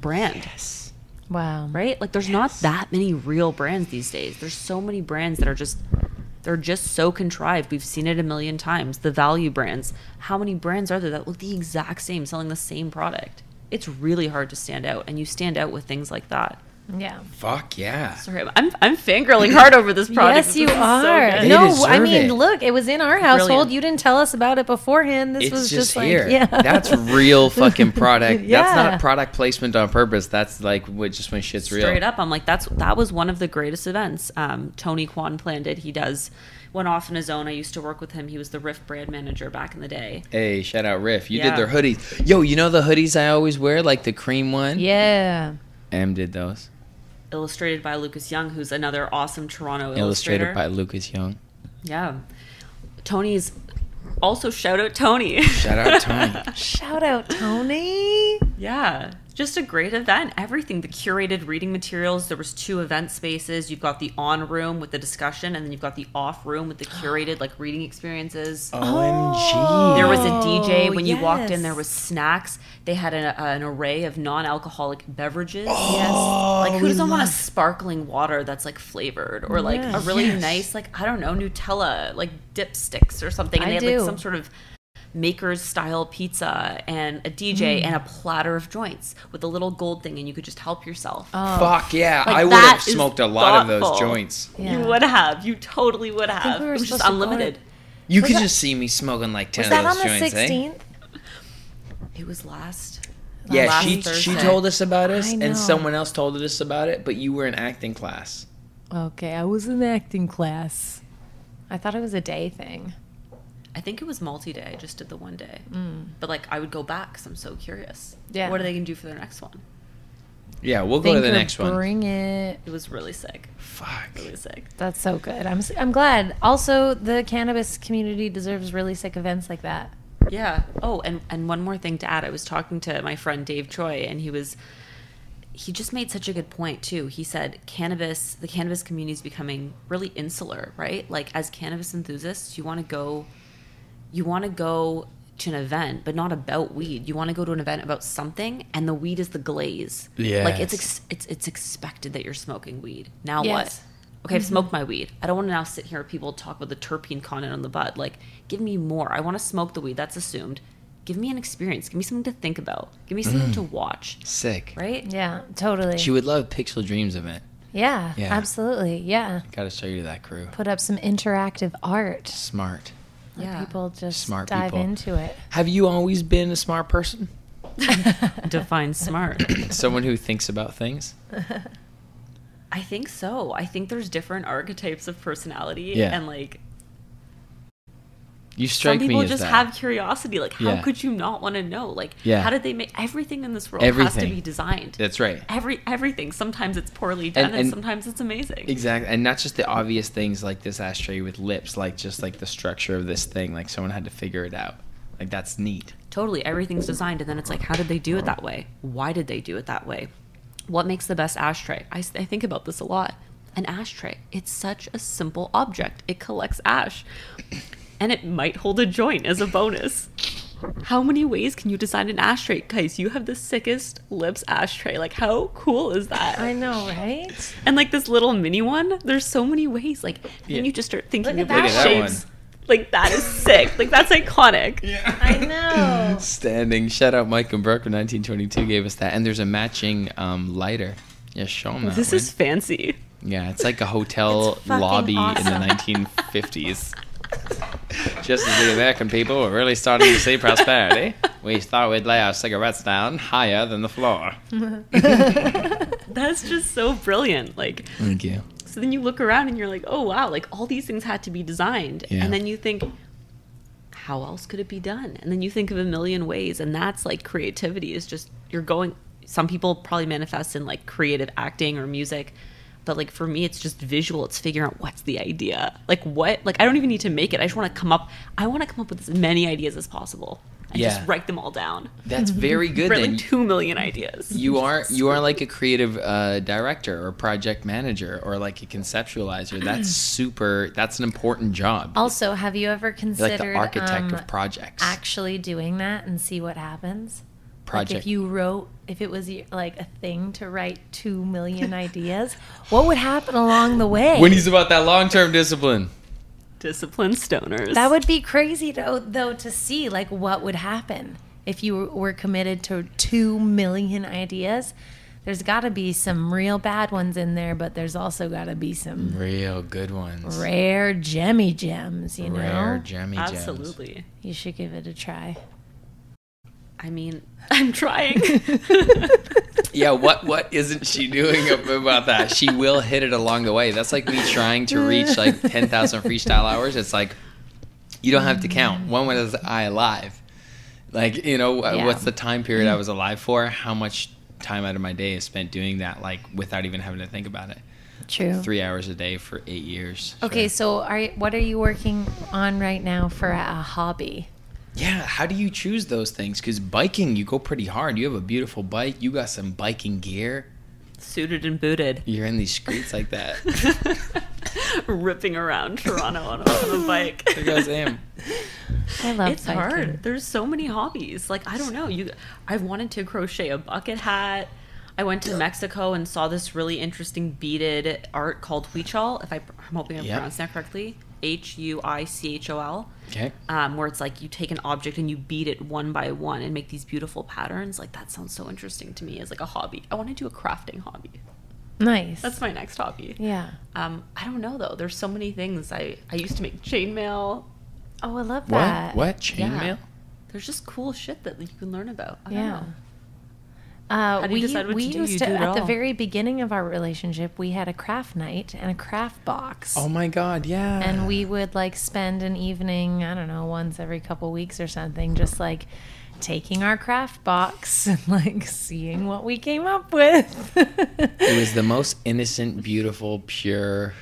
S4: brand.
S1: Yes.
S2: Wow.
S4: right? Like there's not that many real brands these days. There's so many brands that are just they're just so contrived. We've seen it a million times. The value brands. How many brands are there that look the exact same selling the same product? It's really hard to stand out and you stand out with things like that
S2: Yeah.
S1: Fuck yeah.
S4: sorry i'm i'm fangirling hard over this product
S2: Yes,
S4: This
S2: you
S4: is so
S2: are. no, I mean,
S1: it.
S2: look, it was in our household.
S4: Brilliant.
S2: You didn't tell us about it beforehand. This
S1: it's
S2: was
S1: just,
S2: just,
S1: here.
S2: like, yeah,
S1: That's real fucking product. That's
S2: Yeah.
S1: not product placement on purpose. That's like what just when shit's real.
S4: straight up i'm like that's that was one of the greatest events um, tony kwan planned it he does went off on his own i used to work with him he was the riff brand manager back in the day
S1: Hey, shout out Riff. You
S4: Yeah.
S1: did their hoodies. Yo, you know the hoodies I always wear, like the cream one.
S2: yeah.
S1: M did those.
S4: Illustrated by lucas young who's another awesome toronto illustrator.
S1: Illustrated by Lucas Young.
S4: yeah tony's also shout out tony
S1: Shout out Tony.
S2: Shout out, Tony.
S4: Yeah, just a great event. Everything, the curated reading materials. There was two event spaces. You've got the on room with the discussion, and then you've got the off room with the curated like reading experiences.
S1: OMG.
S4: There was a DJ oh, when you walked in. There was snacks. They had an, an array of non-alcoholic beverages.
S1: Oh,
S4: like who doesn't want a sparkling water that's like flavored or like a really
S1: Yes.
S4: nice like I don't know Nutella like dipsticks or something. And
S2: I
S4: they had
S2: do.
S4: like some sort of maker's style pizza and a DJ
S2: Mm.
S4: and a platter of joints with a little gold thing, and you could just help yourself.
S2: Oh,
S1: Fuck yeah.
S4: Like,
S1: I would have smoked a lot of those joints.
S2: Yeah.
S4: You would have. You totally would
S2: think
S4: have.
S2: we were
S4: it was just
S2: supposed to go to-
S4: unlimited.
S1: You
S2: Was
S1: could
S2: that-
S1: just see me smoking like 10
S2: Was that
S1: of
S2: on the
S1: joints, eh?
S2: 16th?
S4: It was last.
S1: Yeah,
S4: last
S1: she she told us about us, and someone else told us about it. But you were in acting class.
S2: Okay, I was in acting class. I thought it was a day thing.
S4: I think it was multi-day. I just did the one day, but like I would go back because I'm so curious.
S2: Mm. Yeah.
S4: What are they gonna do for their next one?
S1: Yeah, we'll go to the
S2: Thinker,
S1: next one.
S2: Bring it.
S4: It was really sick.
S1: Fuck.
S4: Really sick.
S2: That's so good. I'm s- I'm glad. Also, the cannabis community deserves really sick events like that.
S4: Yeah. Oh, and and one more thing to add. I was talking to my friend Dave Choi, and he was he just made such a good point too. He said cannabis, the cannabis community is becoming really insular, right? Like as cannabis enthusiasts, you want to go, you want to go to an event, but not about weed. You want to go to an event about something, and the weed is the glaze. Yeah, like it's ex- it's it's expected that you're smoking weed. Now
S2: Yes.
S4: what? Okay, I've mm-hmm. smoked my weed. I don't want to now sit here and people talk about the terpene content on the bud. Like, give me more. I want to smoke the weed. That's assumed. Give me an experience. Give me something to think about. Give me something mm. to watch.
S1: Sick.
S4: Right?
S2: Yeah, totally.
S1: She would love Pixel Dreams event.
S2: Yeah,
S1: Yeah.
S2: absolutely. Yeah.
S1: Got to show you that crew.
S2: Put up some interactive art.
S1: Smart.
S2: Let
S4: Yeah.
S2: people just
S1: Smart
S2: dive
S1: people.
S2: into it.
S1: Have you always been a smart person?
S4: Define smart.
S1: Someone who thinks about things?
S4: I think so. I think there's different archetypes of personality,
S1: Yeah.
S4: and like
S1: You
S4: some
S1: strike me
S4: people
S1: as
S4: just
S1: that.
S4: have curiosity. Like, how
S1: Yeah.
S4: could you not want to know? Like,
S1: Yeah.
S4: how did they make everything in this world everything. has to be designed?
S1: That's right.
S4: Every everything. Sometimes it's poorly done, and,
S1: and-
S4: sometimes it's amazing.
S1: Exactly, and not just the obvious things like this ashtray with lips, like just like the structure of this thing. Like someone had to figure it out. Like that's neat.
S4: Totally, everything's designed, and then it's like, how did they do it that way? Why did they do it that way? What makes the best ashtray? I think about this a lot. An ashtray. It's such a simple object. It collects ash, and it might hold a joint as a bonus. How many ways can you design an ashtray, guys? You have the sickest lips ashtray. Like, how cool is that?
S2: I know, right?
S4: And like this little mini one, there's so many ways. Like,
S1: Yeah.
S4: then you just start thinking
S2: Look at
S4: about
S2: that
S1: Look
S2: one.
S4: shapes. Like that is sick. Like that's iconic. Yeah.
S2: I know.
S1: Standing. Shout out Mike and Burke from 1922 gave us that, and there's a matching um, lighter. Yeah, show 'em that.
S4: This
S1: one.
S4: is fancy.
S1: Yeah, it's like a hotel
S2: It's fucking
S1: lobby in the 1950s. Just as the American people were really starting to see prosperity, we thought we'd lay our cigarettes down higher than the floor.
S4: That's just so brilliant. Like
S1: Thank you.
S4: so then you look around and you're like, "Oh wow, like all these things had to be designed."
S1: Yeah.
S4: And then you think how else could it be done? And then you think of a million ways and that's like creativity is just you're going some people probably manifest in like creative acting or music. But like for me it's just visual. It's figuring out what's the idea. Like what like I don't even need to make it. I just want to come up I want to come up with as many ideas as possible. And
S1: Yeah.
S4: just write them all down.
S1: That's very good.
S4: Write
S1: then
S4: like two million ideas.
S1: you are you are like a creative uh, director or project manager or like a conceptualizer. That's super. That's an important job.
S2: Also, have you ever
S1: You're
S2: considered
S1: like the architect
S2: um,
S1: of projects.
S2: actually doing that and see what happens? Like
S1: Project.
S2: if you wrote, if it was like a thing to write two million ideas, what would happen along the way?
S1: when he's about that long term discipline.
S4: Discipline stoners.
S2: that would be crazy though, though to see like what would happen if you were committed to two million ideas. There's got to be some real bad ones in there, but there's also got to be some
S1: Real good ones.
S2: rare gemmy gems. You know,
S1: Rare gemmy gems.
S4: Absolutely.
S2: you should give it a try.
S4: I mean, I'm trying.
S1: Yeah, what what isn't she doing about that? She will hit it along the way. That's like me trying to reach like ten thousand freestyle hours. It's like you don't have to count. Mm. When was I alive? Like you know,
S2: Yeah.
S1: what's the time period I mm. was alive for? How much time out of my day is spent doing that? Like without even having to think about it.
S2: True.
S1: Three hours a day for eight years.
S2: Okay,
S1: Sure.
S2: so are what are you working on right now for a hobby?
S1: Yeah, how do you choose those things? Because biking, you go pretty hard. You have a beautiful bike. You got some biking gear.
S4: Suited and booted.
S1: You're in these streets like that.
S4: Ripping around Toronto on a, on a bike.
S1: There goes him.
S2: I love
S4: It's
S2: biking.
S4: hard. There's so many hobbies. Like I don't know. You, I've wanted to crochet a bucket hat. I went to Mexico and saw this really interesting beaded art called huichol. If I, I'm hoping I'm
S1: Yep.
S4: pronouncing that correctly. H U I C H O L.
S1: Okay.
S4: Um, where it's like you take an object and you beat it one by one and make these beautiful patterns. Like that sounds so interesting to me as like a hobby. I want to do a crafting hobby.
S2: Nice.
S4: That's my next hobby.
S2: yeah.
S4: Um, I don't know though. There's so many things. I I used to make chainmail.
S2: Oh, I love that.
S1: What? What chainmail?
S4: There's just cool shit that you can learn about. I don't
S2: Yeah.
S4: Know.
S2: Uh,
S4: How do you
S2: we
S4: decide what
S2: we
S4: to do?
S2: used
S4: You
S2: to
S4: do it
S2: at the very beginning of our relationship, we had a craft night and a craft box.
S1: Oh my god, yeah.
S2: and we would like spend an evening, I don't know, once every couple weeks or something, just like taking our craft box and like seeing what we came up with.
S1: it was the most innocent, beautiful, pure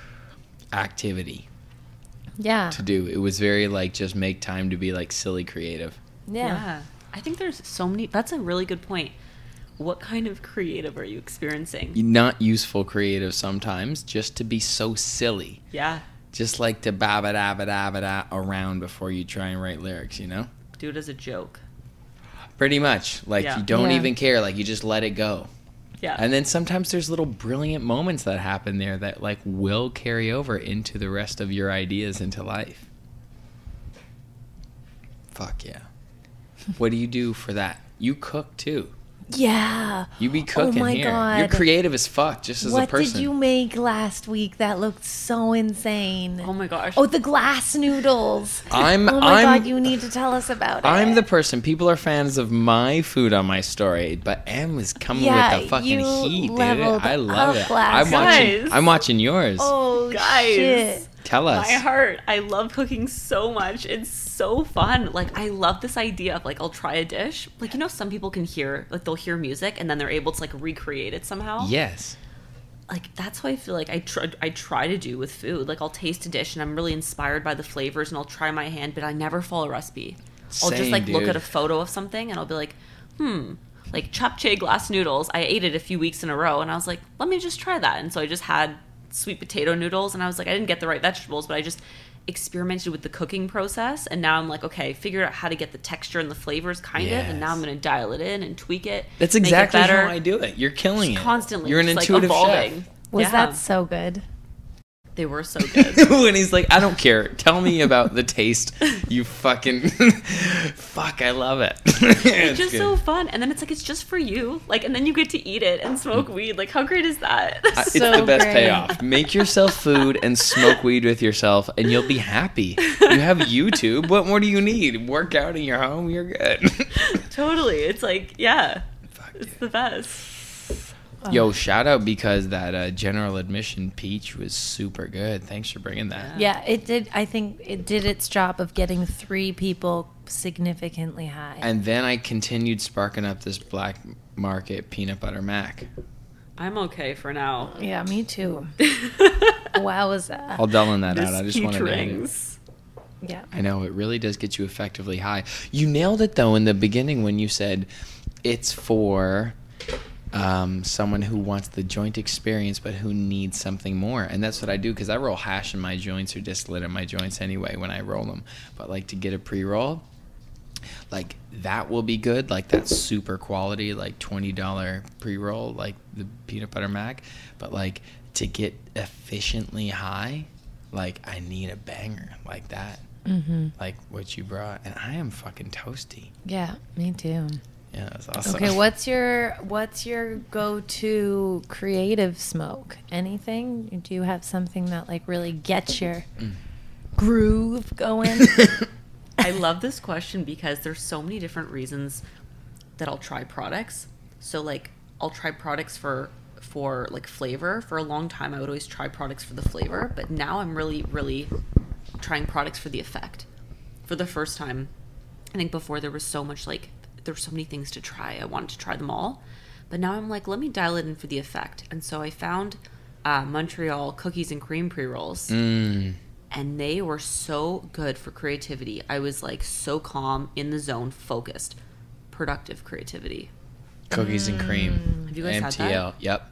S1: activity
S2: yeah.
S1: to do. It was very like just make time to be like silly creative.
S2: Yeah.
S4: I think there's so many. That's a really good point. What kind of creative are you experiencing?
S1: Not useful creative sometimes, just to be so silly.
S4: Yeah.
S1: Just like to ba ba da ba da ba da around before you try and write lyrics, you know?
S4: Do it as a joke.
S1: Pretty much. Like
S4: Yeah.
S1: you don't
S2: Yeah.
S1: even care, like you just let it go.
S4: Yeah.
S1: And then sometimes there's little brilliant moments that happen there that like will carry over into the rest of your ideas into life. Fuck yeah. what do you do for that? You cook too.
S2: Yeah.
S1: You be oh cooking
S2: oh my
S1: here.
S2: god.
S1: You're creative as fuck, just as
S2: what
S1: a person.
S2: What did you make last week that looked so insane?
S4: Oh my gosh.
S2: Oh, the glass noodles.
S1: I'm-
S2: Oh my
S1: I'm-
S2: god, you need to tell us about it.
S1: I'm the person. People are fans of my food on my story, but Em was coming
S2: Yeah,
S1: with the fucking
S2: you
S1: heat, dude. I love it.
S2: last
S1: I'm watching.
S4: Guys.
S1: I'm watching yours.
S2: Oh
S4: Guys.
S2: shit.
S1: Tell us.
S4: My heart. I love cooking so much. It's so fun. Like I love this idea of like I'll try a dish. Like you know some people can hear like they'll hear music and then they're able to like recreate it somehow.
S1: Yes.
S4: Like that's what I feel like I try I try to do with food. Like I'll taste a dish and I'm really inspired by the flavors and I'll try my hand, but I never follow a recipe. I'll just like look at a photo of something and I'll be like, hmm, like japchae glass noodles. I ate it a few weeks in a row and I was like, let me just try that. And so I just had sweet potato noodles and I was like, I didn't get the right vegetables, but I just experimented with the cooking process and now I'm like, okay, figured out how to get the texture and the flavors kind of, and now I'm gonna dial it in and tweak it.
S1: That's
S4: make it
S1: exactly how I do it. You're killing
S4: Just
S1: it.
S4: constantly.
S1: You're an
S4: just, like,
S1: intuitive
S4: evolving.
S1: chef.
S2: Was
S4: Yeah.
S2: that so good?
S4: They were so good.
S1: when he's like, I don't care. Tell me about the taste. You fucking fuck. I love it.
S4: it's
S1: it's
S4: just
S1: good.
S4: so fun. And then it's like it's just for you. Like and then you get to eat it and smoke mm. weed. Like how great is that?
S1: I- it's
S2: so
S1: the best
S2: great.
S1: payoff. Make yourself food and smoke weed with yourself, and you'll be happy. You have YouTube. What more do you need? Work out in your home. You're good.
S4: totally. It's like, yeah.
S1: Fuck,
S4: It's
S1: dude.
S4: the best.
S1: Yo, shout out because that uh, general admission peach was super good. Thanks for bringing that.
S2: Yeah, it did. I think it did its job of getting three people significantly high.
S1: And then I continued sparking up this black market peanut butter mac.
S4: I'm okay for now.
S2: yeah, me too. wow, was that?
S1: I'll dulling that
S4: This
S1: out. I just want to hit it.
S4: rings.
S2: Yeah.
S1: I know it really does get you effectively high. You nailed it though in the beginning when you said it's for um, someone who wants the joint experience but who needs something more. And that's what I do because I roll hash in my joints or distillate in my joints anyway when I roll them. But like to get a pre roll, like that will be good. Like that super quality, like twenty dollar pre roll, like the peanut butter mac. But like to get efficiently high, like I need a banger like that
S2: Mm-hmm.
S1: like what you brought, and I am fucking toasty.
S2: Yeah, me too.
S1: Yeah, that's awesome.
S2: Okay, what's your what's your go-to creative smoke? Anything? Do you have something that like really gets your groove going?
S4: I love this question because there's so many different reasons that I'll try products. So like I'll try products for for like flavor. For a long time I would always try products for the flavor, but now I'm really really trying products for the effect. For the first time, I think before there was so much like there were so many things to try. I wanted to try them all. But now I'm like, let me dial it in for the effect. And so I found uh, Montreal cookies and cream pre rolls
S1: Mm,
S4: and they were so good for creativity. I was like so calm, in the zone, focused, productive creativity.
S1: cookies and cream.
S4: Have you guys had
S1: MTL.
S4: that?
S1: Yep.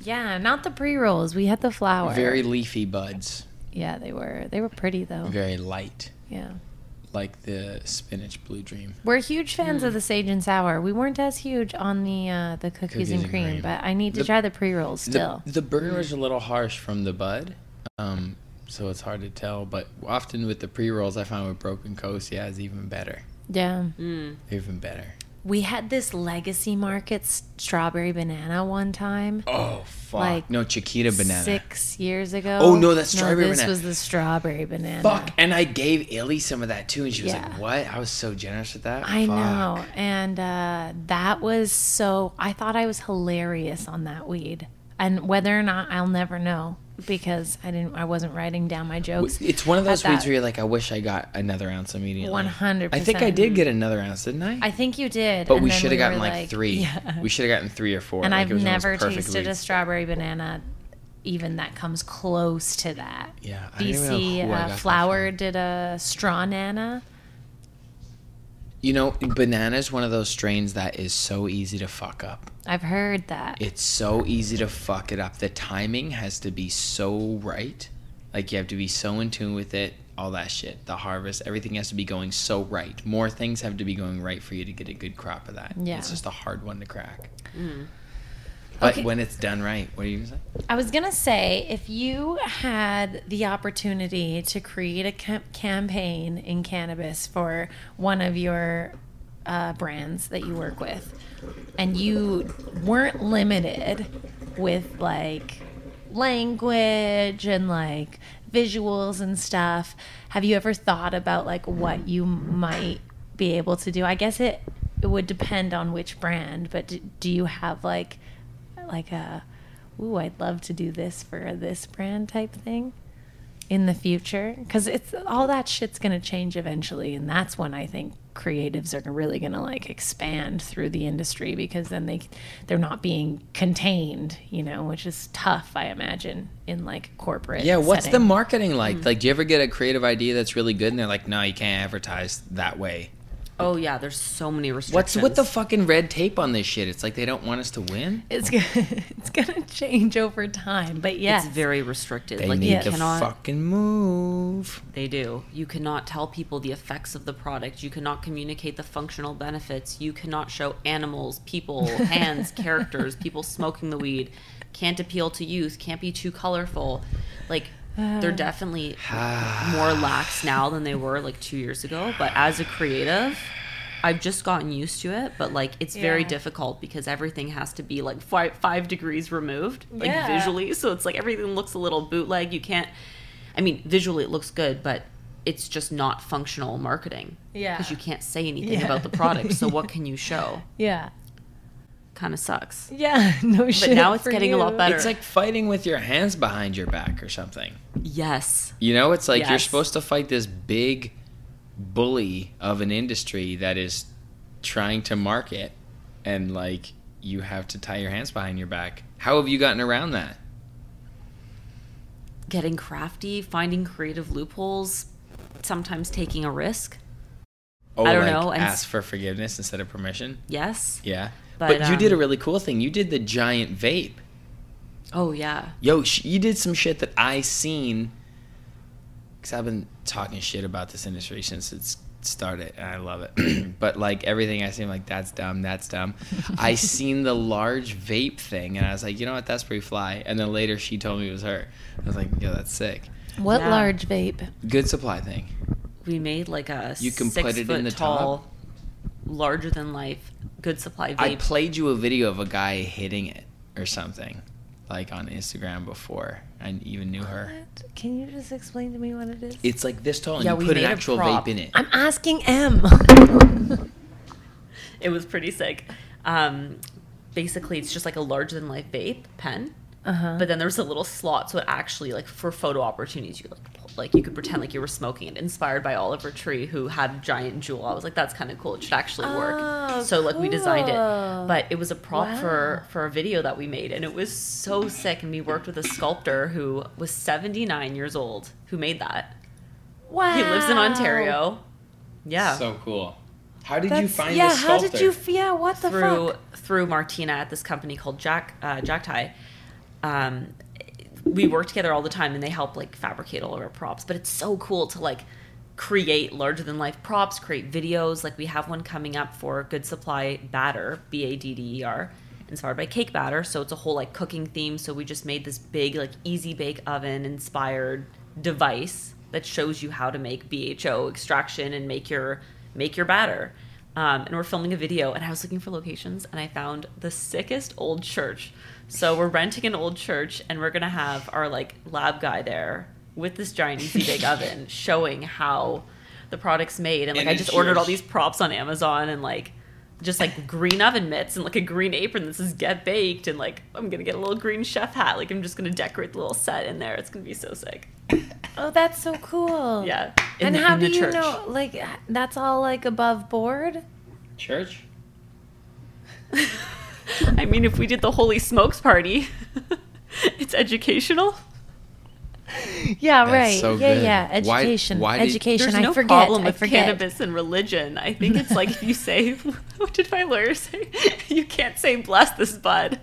S2: yeah, not the pre-rolls. We had the flour.
S1: Very leafy buds.
S2: Yeah, they were they were pretty though.
S1: Very light,
S2: Yeah.
S1: Like the spinach blue dream.
S2: We're huge fans
S1: Hmm.
S2: of the sage and sour. We weren't as huge on the uh, the cookies,
S1: Cookies
S2: and,
S1: and
S2: cream,
S1: cream.
S2: but I need to
S1: The-
S2: try the pre-rolls still.
S1: The, the burger is a little harsh from the bud, um, so it's hard to tell. But often with the pre rolls, I find with Broken Coast, yeah, it's even better.
S2: yeah.
S4: Mm.
S1: Even better.
S2: We had this legacy market strawberry banana one time.
S1: Oh fuck!
S2: Like,
S1: no Chiquita banana.
S2: Six years ago.
S1: Oh, no, that's strawberry
S2: this
S1: banana.
S2: was the strawberry banana.
S1: Fuck! And I gave Illy some of that too, and she was
S2: Yeah.
S1: like, "What?" I was so generous with that.
S2: I
S1: Fuck.
S2: know. And uh, that was so, I thought I was hilarious on that weed. And whether or not, I'll never know because I didn't, I wasn't writing down my jokes.
S1: It's one of those weeds
S2: that.
S1: where you're like, I wish I got another ounce immediately.
S2: 100%.
S1: I think I did get another ounce, didn't I?
S2: I think you did.
S1: but we should have gotten
S2: were
S1: like, three.
S2: Yeah.
S1: We should have gotten three or four.
S2: and
S1: like,
S2: I've never tasted a strawberry banana even that comes close to that.
S1: Yeah, I don't even know
S2: BC
S1: who I got
S2: uh, Flower did a straw nana.
S1: You know, banana is one of those strains that is so easy to fuck up.
S2: I've heard that.
S1: It's so easy to fuck it up. The timing has to be so right. Like you have to be so in tune with it, all that shit. The harvest, everything has to be going so right. More things have to be going right for you to get a good crop of that.
S2: Yeah.
S1: It's just a hard one to crack.
S4: Mm.
S1: But
S2: Okay.
S1: when it's done right, what are you gonna say?
S2: I was gonna say, if you had the opportunity to create a cam- campaign in cannabis for one of your uh, brands that you work with, and you weren't limited with like language and like visuals and stuff, have you ever thought about like what you might be able to do? I guess it it would depend on which brand, but do, do you have like like a ooh, I'd love to do this for this brand type thing in the future because it's all that shit's gonna change eventually, and that's when I think creatives are really gonna like expand through the industry because then they they're not being contained, you know, which is tough, I imagine, in like corporate.
S1: Yeah, what's the marketing like? Mm. Like, do you ever get a creative idea that's really good and they're like, no, you can't advertise that way?
S4: Oh yeah, there's so many restrictions.
S1: What's with the fucking red tape on this shit? It's like they don't want us to win.
S2: It's gonna, it's gonna change over time, but yeah,
S4: It's very restricted.
S1: They
S4: like
S1: need
S4: you
S2: yeah.
S1: to
S4: cannot.
S1: fucking move.
S4: They do. You cannot tell people the effects of the product. You cannot communicate the functional benefits. You cannot show animals, people, hands, characters, people smoking the weed. Can't appeal to youth. Can't be too colorful. Like they're definitely more lax now than they were like two years ago. But as a creative, I've just gotten used to it. But like it's very difficult because everything has to be like five, five degrees removed, like
S2: Yeah.
S4: visually. So it's like everything looks a little bootleg. You can't. I mean, visually it looks good, but it's just not functional marketing.
S2: Yeah.
S4: Because you can't say anything
S2: Yeah.
S4: about the product. So what can you show?
S2: yeah,
S4: Kind of sucks.
S2: yeah, no shit.
S4: But now it's
S2: for
S4: getting a lot better.
S1: It's like fighting with your hands behind your back or something.
S4: Yes.
S1: You know, it's like you're supposed to fight this big bully of an industry that is trying to market, and like you have to tie your hands behind your back. How have you gotten around that?
S4: Getting crafty, finding creative loopholes, sometimes taking a risk.
S1: Oh,
S4: I don't
S1: like
S4: know, and
S1: ask for forgiveness instead of permission.
S4: Yes.
S1: Yeah,
S4: But,
S1: but, you did a
S4: um,
S1: really cool thing. You did the giant vape.
S4: Oh yeah.
S1: Yo, you did some shit that I seen. Cause I've been talking shit about this industry since it's started, and I love it. but like everything I see, I'm like, that's dumb, that's dumb. I seen the large vape thing, and I was like, you know what, that's pretty fly. And then later she told me it was her. I was like, yo, that's sick.
S2: What
S4: Yeah.
S2: large vape?
S1: Good supply thing.
S4: We made like a
S1: You can
S4: six
S1: put it in the
S4: tall, larger than life, good supply vape.
S1: I played you a video of a guy hitting it or something, like on Instagram before. I even knew her.
S2: What? Can you just explain to me what it is?
S1: It's like this tall, and
S4: Yeah,
S1: you put an actual vape in it.
S2: I'm asking M.
S4: it was pretty sick. Um, basically, it's just like a larger than life vape pen.
S2: Uh-huh.
S4: But then there's a little slot, so it actually like for photo opportunities, you like pull, like you could pretend like you were smoking it. Inspired by Oliver Tree, who had a giant JUUL. I was like, that's kind of cool. It should actually work.
S2: Oh,
S4: so like we designed it, but it was a prop for
S2: Wow.
S4: for a video that we made, and it was so sick. And we worked with a sculptor who was 79 years old who made that.
S2: wow.
S4: He lives in Ontario. Yeah.
S1: So cool. How did you
S2: That's-
S1: find
S2: yeah,
S1: this
S2: how did you? Yeah, what the
S4: through
S2: fuck?
S4: through Martina at this company called Jack uh, Jack Tie. Um, we work together all the time, and they help like fabricate all of our props. But it's so cool to like create larger than life props, create videos. Like we have one coming up for Good Supply Batter, B A D D E R, inspired by cake batter. So it's a whole like cooking theme. So we just made this big like easy bake oven inspired device that shows you how to make BHO extraction and make your make your batter. Um, and we're filming a video, and I was looking for locations, and I found the sickest old church. So we're renting an old church, and we're gonna have our like lab guy there with this giant easy bake oven, showing how the product's made. And like
S1: In
S4: I just ordered all these props on Amazon, and like just like green oven mitts and like a green apron that says "Get Baked," and like I'm gonna get a little green chef hat. Like I'm just gonna decorate the little set in there. It's gonna be so sick.
S2: Oh, that's so cool.
S4: Yeah. in
S2: and
S4: the-
S2: how
S4: in
S2: do
S4: the
S2: you
S4: church.
S2: know? Like, that's all like above board.
S1: Church?
S4: I mean, if we did the Holy Smokes party, it's educational.
S2: Yeah,
S1: That's
S2: right.
S1: so
S2: yeah,
S1: good.
S2: yeah.
S1: Why-
S2: Education.
S1: why did-
S2: Education.
S4: There's
S2: I
S4: no
S2: forget.
S4: problem
S2: I
S4: with
S2: forget.
S4: cannabis and religion. I think it's like if you say, what did my lawyer say? You can't say bless this bud.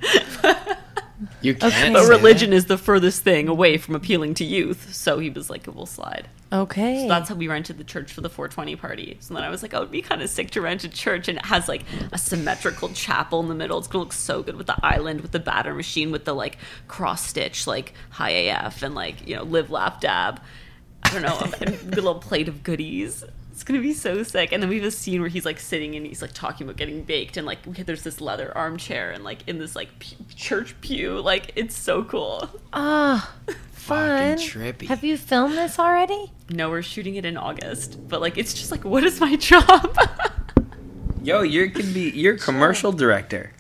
S1: You can't.
S2: Okay.
S4: but religion
S1: that.
S4: is the furthest thing away from appealing to youth. So he was like, it will slide.
S2: Okay.
S4: So that's how we rented the church for the 420 party. So then I was like, oh, it'd be kind of sick to rent a church, and it has like a symmetrical chapel in the middle. It's gonna look so good with the island, with the batter machine, with the like cross stitch, like high AF, and like you know, live, laugh, dab. I don't know, a little plate of goodies. It's gonna be so sick. And then we have a scene where he's like sitting and he's like talking about getting baked, and like there's this leather armchair and like in this like church pew. Like it's so cool.
S2: Ah, fun.
S1: trippy.
S2: Have you filmed this already?
S4: No, we're shooting it in August, but like it's just like, what is my job?
S1: Yo, you could be you're commercial director.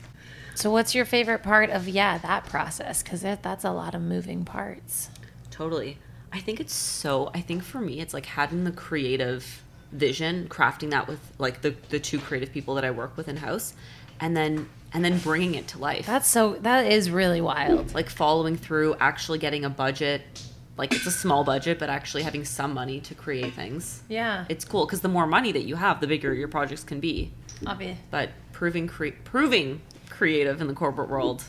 S2: So, what's your favorite part of yeah that process? Because that's a lot of moving parts.
S4: Totally. I think it's so. I think for me, it's like having the creative vision, crafting that with like the the two creative people that I work with in house, and then and then bringing it to life.
S2: That's so that is really wild.
S4: like following through, actually getting a budget. Like it's a small budget, but actually having some money to create things.
S2: Yeah,
S4: It's cool because the more money that you have, the bigger your projects can be.
S2: obvious.
S4: But proving cre- proving creative in the corporate world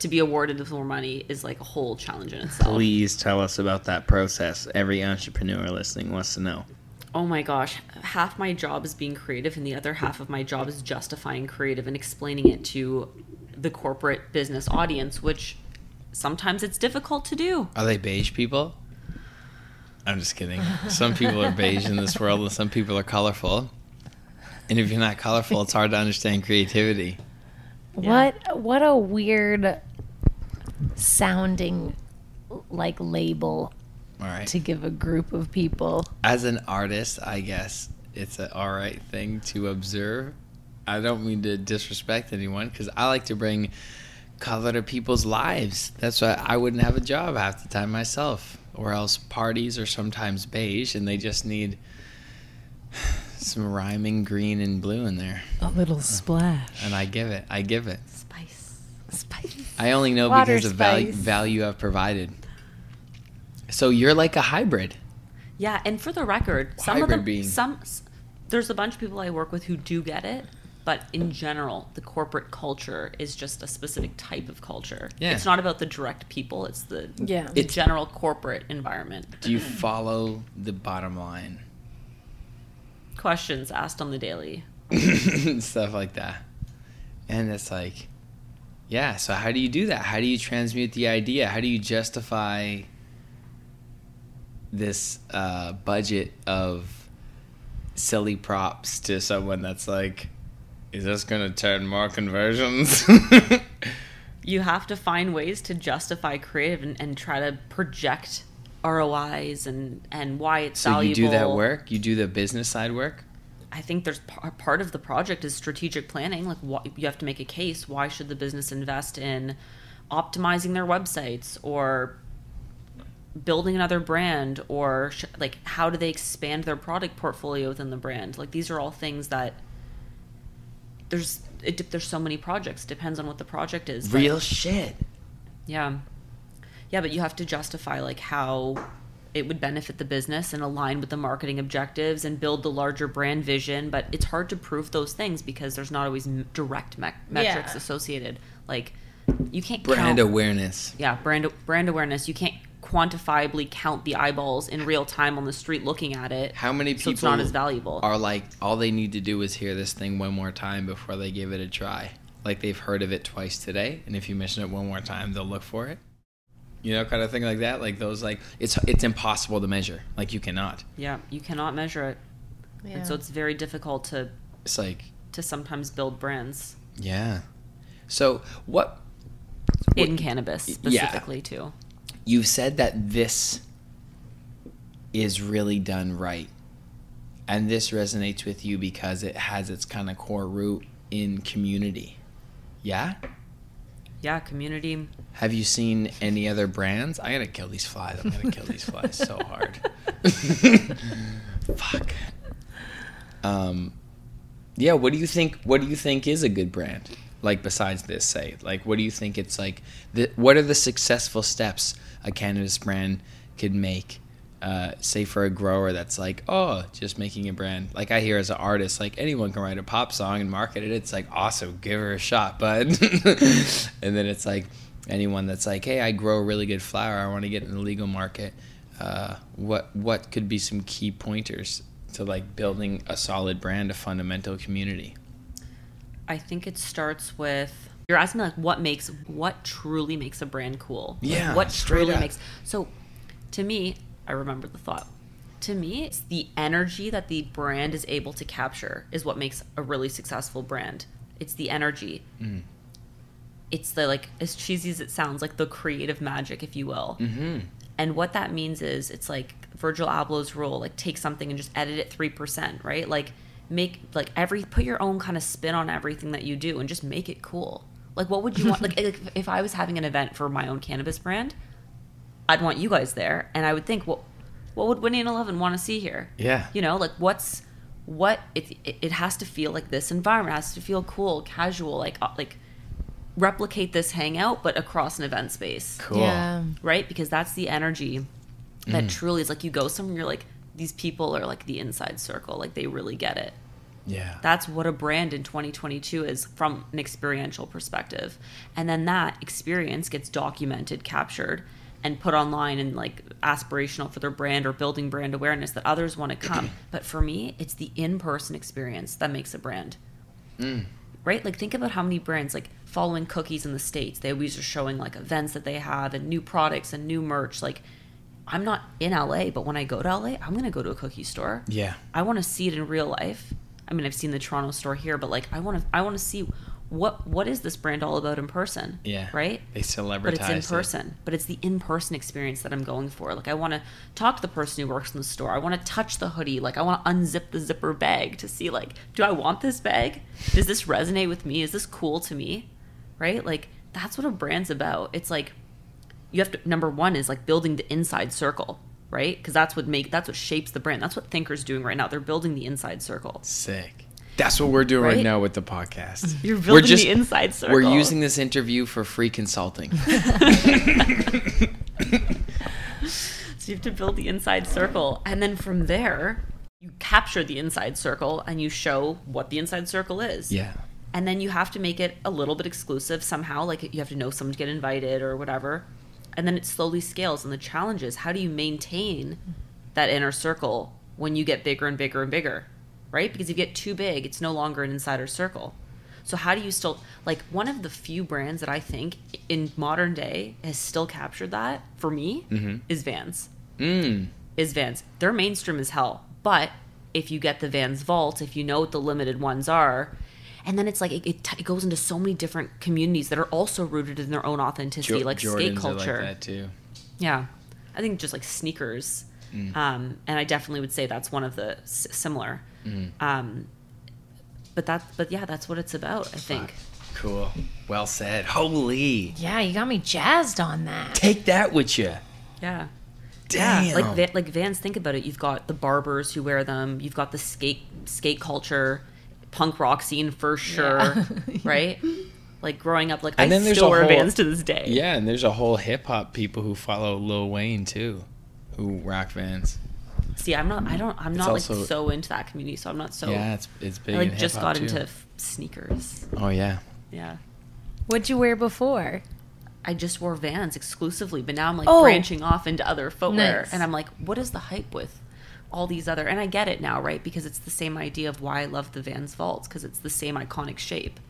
S4: to be awarded with more money is like a whole challenge in itself.
S1: Please tell us about that process. Every entrepreneur listening wants to know.
S4: Oh my gosh, half my job is being creative, and the other half of my job is justifying creative and explaining it to the corporate business audience, which sometimes it's difficult to do.
S1: Are they beige people? I'm just kidding. Some people are beige in this world, and some people are colorful. And if you're not colorful, it's hard to understand creativity.
S2: What what a weird sounding like label
S1: All right.
S2: to give a group of people.
S1: As an artist, I guess it's an all right thing to observe. I don't mean to disrespect anyone because I like to bring color to people's lives. That's why I wouldn't have a job half the time myself, or else parties are sometimes beige and they just need some rhyming green and blue in there.
S2: A little splash.
S1: And I give it. I give it.
S4: Spice.
S2: Spice.
S1: I only know
S2: Water
S1: because of value, value I've provided. So you're like a hybrid.
S4: Yeah, and for the record, some of
S1: Hybrid
S4: them,
S1: being.
S4: some, there's a bunch of people I work with who do get it, but in general, the corporate culture is just a specific type of culture.
S1: Yeah.
S4: It's not about the direct people; it's the
S2: Yeah.
S4: the
S1: It's-
S4: general corporate environment.
S1: Do you follow the bottom line?
S4: Questions asked on the daily.
S1: Stuff like that. And it's like, yeah, so how do you do that? How do you transmute the idea? How do you justify this uh, budget of silly props to someone that's like, is this going to turn more conversions?
S4: You have to find ways to justify creative and, and try to project ROIs and and why it's
S1: so
S4: valuable.
S1: So you do that work? You do the business side work?
S4: I think there's par- part of the project is strategic planning. Like, you have to make a case. Why should the business invest in optimizing their websites or building another brand, or sh- like how do they expand their product portfolio within the brand? Like, these are all things that there's it, de- there's so many projects. Depends on what the project is. but-
S1: Real shit.
S4: yeah. Yeah, but you have to justify like how it would benefit the business and align with the marketing objectives and build the larger brand vision, but it's hard to prove those things because there's not always m- direct me- metrics
S2: Yeah.
S4: associated. Like you can't
S1: Brand
S4: count,
S1: awareness.
S4: yeah, brand brand awareness. You can't quantifiably count the eyeballs in real time on the street looking at it.
S1: How many
S4: so
S1: people
S4: it's not as valuable.
S1: are like all they need to do is hear this thing one more time before they give it a try. Like they've heard of it twice today, and if you mention it one more time, they'll look for it. You know, kind of thing like that. Like those, like it's it's impossible to measure. Like you cannot.
S4: yeah, you cannot measure it,
S2: Yeah.
S4: and so it's very difficult to
S1: It's like
S4: to sometimes build brands
S1: yeah. So what
S4: in cannabis
S1: Yeah.
S4: specifically too.
S1: You've said that this is really done right, and this resonates with you because it has its kind of core root in community. Yeah.
S4: Yeah, community.
S1: Have you seen any other brands? I gotta kill these flies. I'm gonna kill these flies so hard. Fuck. Um, yeah. What do you think? What do you think is a good brand? Like besides this, say, like, what do you think it's like? The, what are the successful steps a cannabis brand could make? Uh, say for a grower that's like, oh, just making a brand. Like I hear as an artist, like anyone can write a pop song and market it. It's like awesome, give her a shot, bud. and then it's like anyone that's like, hey, I grow really good flower. I want to get in the legal market. Uh, what what could be some key pointers to like building a solid brand, a fundamental community?
S4: I think it starts with you're asking me like what makes what truly makes a brand cool. Like,
S1: Yeah,
S4: what truly
S1: up.
S4: makes so to me, I remember the thought. to me, it's the energy that the brand is able to capture is what makes a really successful brand. It's the energy. It's the like as cheesy as it sounds, like the creative magic, if you will.
S1: Mm-hmm.
S4: And what that means is it's like Virgil Abloh's rule, like take something and just edit it 3%, right? Like make like every put your own kind of spin on everything that you do and just make it cool. Like what would you want like if- if I was having an event for my own cannabis brand, I'd want you guys there and I would think, well, what would Winnie and Eleven want to see here?
S1: Yeah.
S4: You know, like what's what it it, it has to feel like this environment it has to feel cool, casual, like uh, like replicate this hangout but across an event space
S1: Cool.
S2: Yeah.
S4: right? Because that's the energy that truly is like you go somewhere, you're like, these people are like the inside circle, like they really get it.
S1: Yeah.
S4: That's what a brand in 2022 is from an experiential perspective. And then that experience gets documented, captured, and put online and like aspirational for their brand or building brand awareness that others want to come. but for me, it's the in person experience that makes a brand mm. right? Like think about how many brands like following cookies in the states. They always are showing like events that they have and new products and new merch. Like I'm not in LA, but when I go to LA, I'm gonna go to a cookie store.
S1: Yeah.
S4: I want to see it in real life. I mean, I've seen the Toronto store here, but like I want to I want to see what what is this brand all about in person?
S1: Yeah.
S4: Right?
S1: They celebrity,
S4: but it's in
S1: celebritized it.
S4: person. But it's the in person experience that I'm going for. Like I want to talk to the person who works in the store. I want to touch the hoodie. Like I want to unzip the zipper bag to see like, do I want this bag? Does this resonate with me? Is this cool to me? Right? Like that's what a brand's about. It's like you have to number one is like building the inside circle, right? Because that's what make that's what shapes the brand. That's what Thinker's doing right now. They're building the inside circle.
S1: Sick. That's what we're doing right,
S4: Right?
S1: now with the podcast.
S4: You're
S1: We're
S4: building
S1: just-
S4: the inside circle.
S1: We're using this interview for free consulting.
S4: So you have to build the inside circle. And then from there, you capture the inside circle and you show what the inside circle is.
S1: yeah.
S4: And then you have to make it a little bit exclusive somehow. Like you have to know someone to get invited or whatever. And then it slowly scales. And the challenge is how do you maintain that inner circle when you get bigger and bigger and bigger? Right? Because if you get too big, it's no longer an insider circle. So how do you still like one of the few brands that I think in modern day has still captured that for me is Vans
S1: Mm.
S4: is Vans. They're mainstream as hell. But if you get the Vans Vault, if you know what the limited ones are, and then it's like it, it, t- it goes into so many different communities that are also rooted in their own authenticity,
S1: Jo-
S4: like skate
S1: Jordans are
S4: culture.
S1: like that too.
S4: Yeah, I think just like sneakers,
S1: Mm.
S4: um, and I definitely would say that's one of the s- similar.
S1: Mm.
S4: Um, but that, but yeah, that's what it's about. I think.
S1: Cool. Well said. Holy.
S2: Yeah, you got me jazzed on that.
S1: Take that with you.
S4: Yeah.
S1: Damn.
S4: Yeah, like like Vans. Think about it. You've got the barbers who wear them. You've got the skate skate culture, punk rock scene for sure, right? Like growing up, like
S1: And
S4: I
S1: then there's
S4: still wear
S1: whole-
S4: Vans to this day.
S1: Yeah, and there's a whole hip hop people who follow Lil Wayne too, who rock Vans.
S4: See, I'm not. I don't. I'm
S1: It's
S4: not
S1: also-
S4: like so into that community, so I'm not so.
S1: yeah, it's it's big.
S4: I like
S1: in
S4: just
S1: hip-hop,
S4: got into f- sneakers.
S1: Oh yeah.
S4: Yeah.
S2: What'd you wear before?
S4: I just wore Vans exclusively, but now I'm like
S2: Oh.
S4: branching off into other footwear,
S2: Nice.
S4: and I'm like, what is the hype with all these other? And I get it now, right? Because it's the same idea of why I love the Vans Vaults because it's the same iconic shape,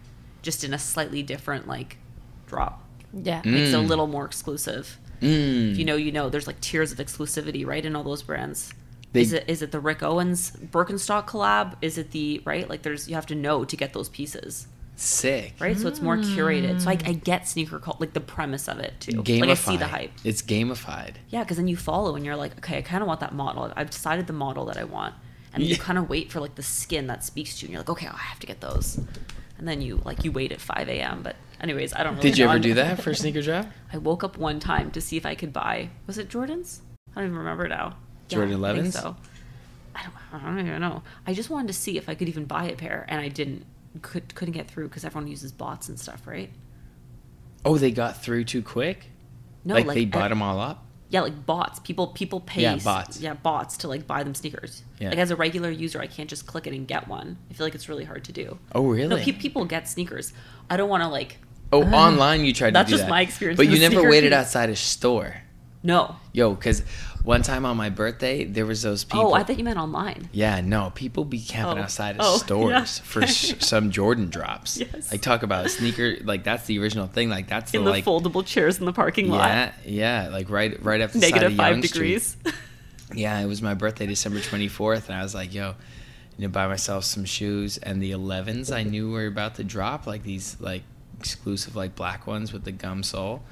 S4: just in a slightly different like drop.
S2: Yeah.
S4: Makes it a
S1: Mm.
S4: little more exclusive.
S1: Mm.
S4: If you know, you know. There's like tiers of exclusivity, right, in all those brands.
S1: They-
S4: is it is it the Rick Owens Birkenstock collab? Is it the right? Like, there's you have to know to get those pieces
S1: Sick.
S4: right? So it's more curated. So I, mm. I get sneaker cult, like the premise of it too. Like I see the hype.
S1: It's gamified.
S4: Yeah, because then you follow and you're like, okay, I kind of want that model. I've decided the model that I want, and then you kind of wait for like the skin that speaks to you, and you're like, okay, I have to get those. And then you like you wait at 5 a.m. But anyways, I don't. Really
S1: Did you
S4: know.
S1: ever do that for sneaker drop?
S4: I woke up one time to see if I could buy. Was it Jordans? I don't even remember now.
S1: Jordan
S4: I think
S1: 11s?
S4: So. I don't, I don't even know. I just wanted to see if I could even buy a pair, and I didn't. Could couldn't get through because everyone uses bots and stuff, right?
S1: Oh, they got through too quick.
S4: No,
S1: like,
S4: like,
S1: they bought them all up.
S4: Yeah, like bots. People people pay
S1: Yeah, bots.
S4: Yeah, bots to like buy them sneakers.
S1: Yeah.
S4: Like as a regular user, I can't just click it and get one. I feel like it's really hard to do.
S1: Oh really?
S4: No, pe- people get sneakers. I don't want to like.
S1: oh, online you tried
S4: That's
S1: to do
S4: just my experience
S1: But you never waited
S4: piece.
S1: outside a store.
S4: No.
S1: Yo, because one time on my birthday, there was those people.
S4: Oh, I thought you meant online.
S1: Yeah, no, people be camping
S4: Oh.
S1: outside of
S4: Oh,
S1: stores
S4: yeah.
S1: for sh- some Jordan drops.
S4: Yes.
S1: Like talk about a sneaker, like that's the original thing. Like that's
S4: In
S1: the
S4: the
S1: like
S4: foldable chairs in the parking lot.
S1: yeah, yeah, like right right up the side of
S4: five
S1: Yonge Street. Yeah, it was my birthday, December 24th, and I was like, yo, you know, buy myself some shoes. And the 11s I knew were about to drop, like these like exclusive like black ones with the gum sole.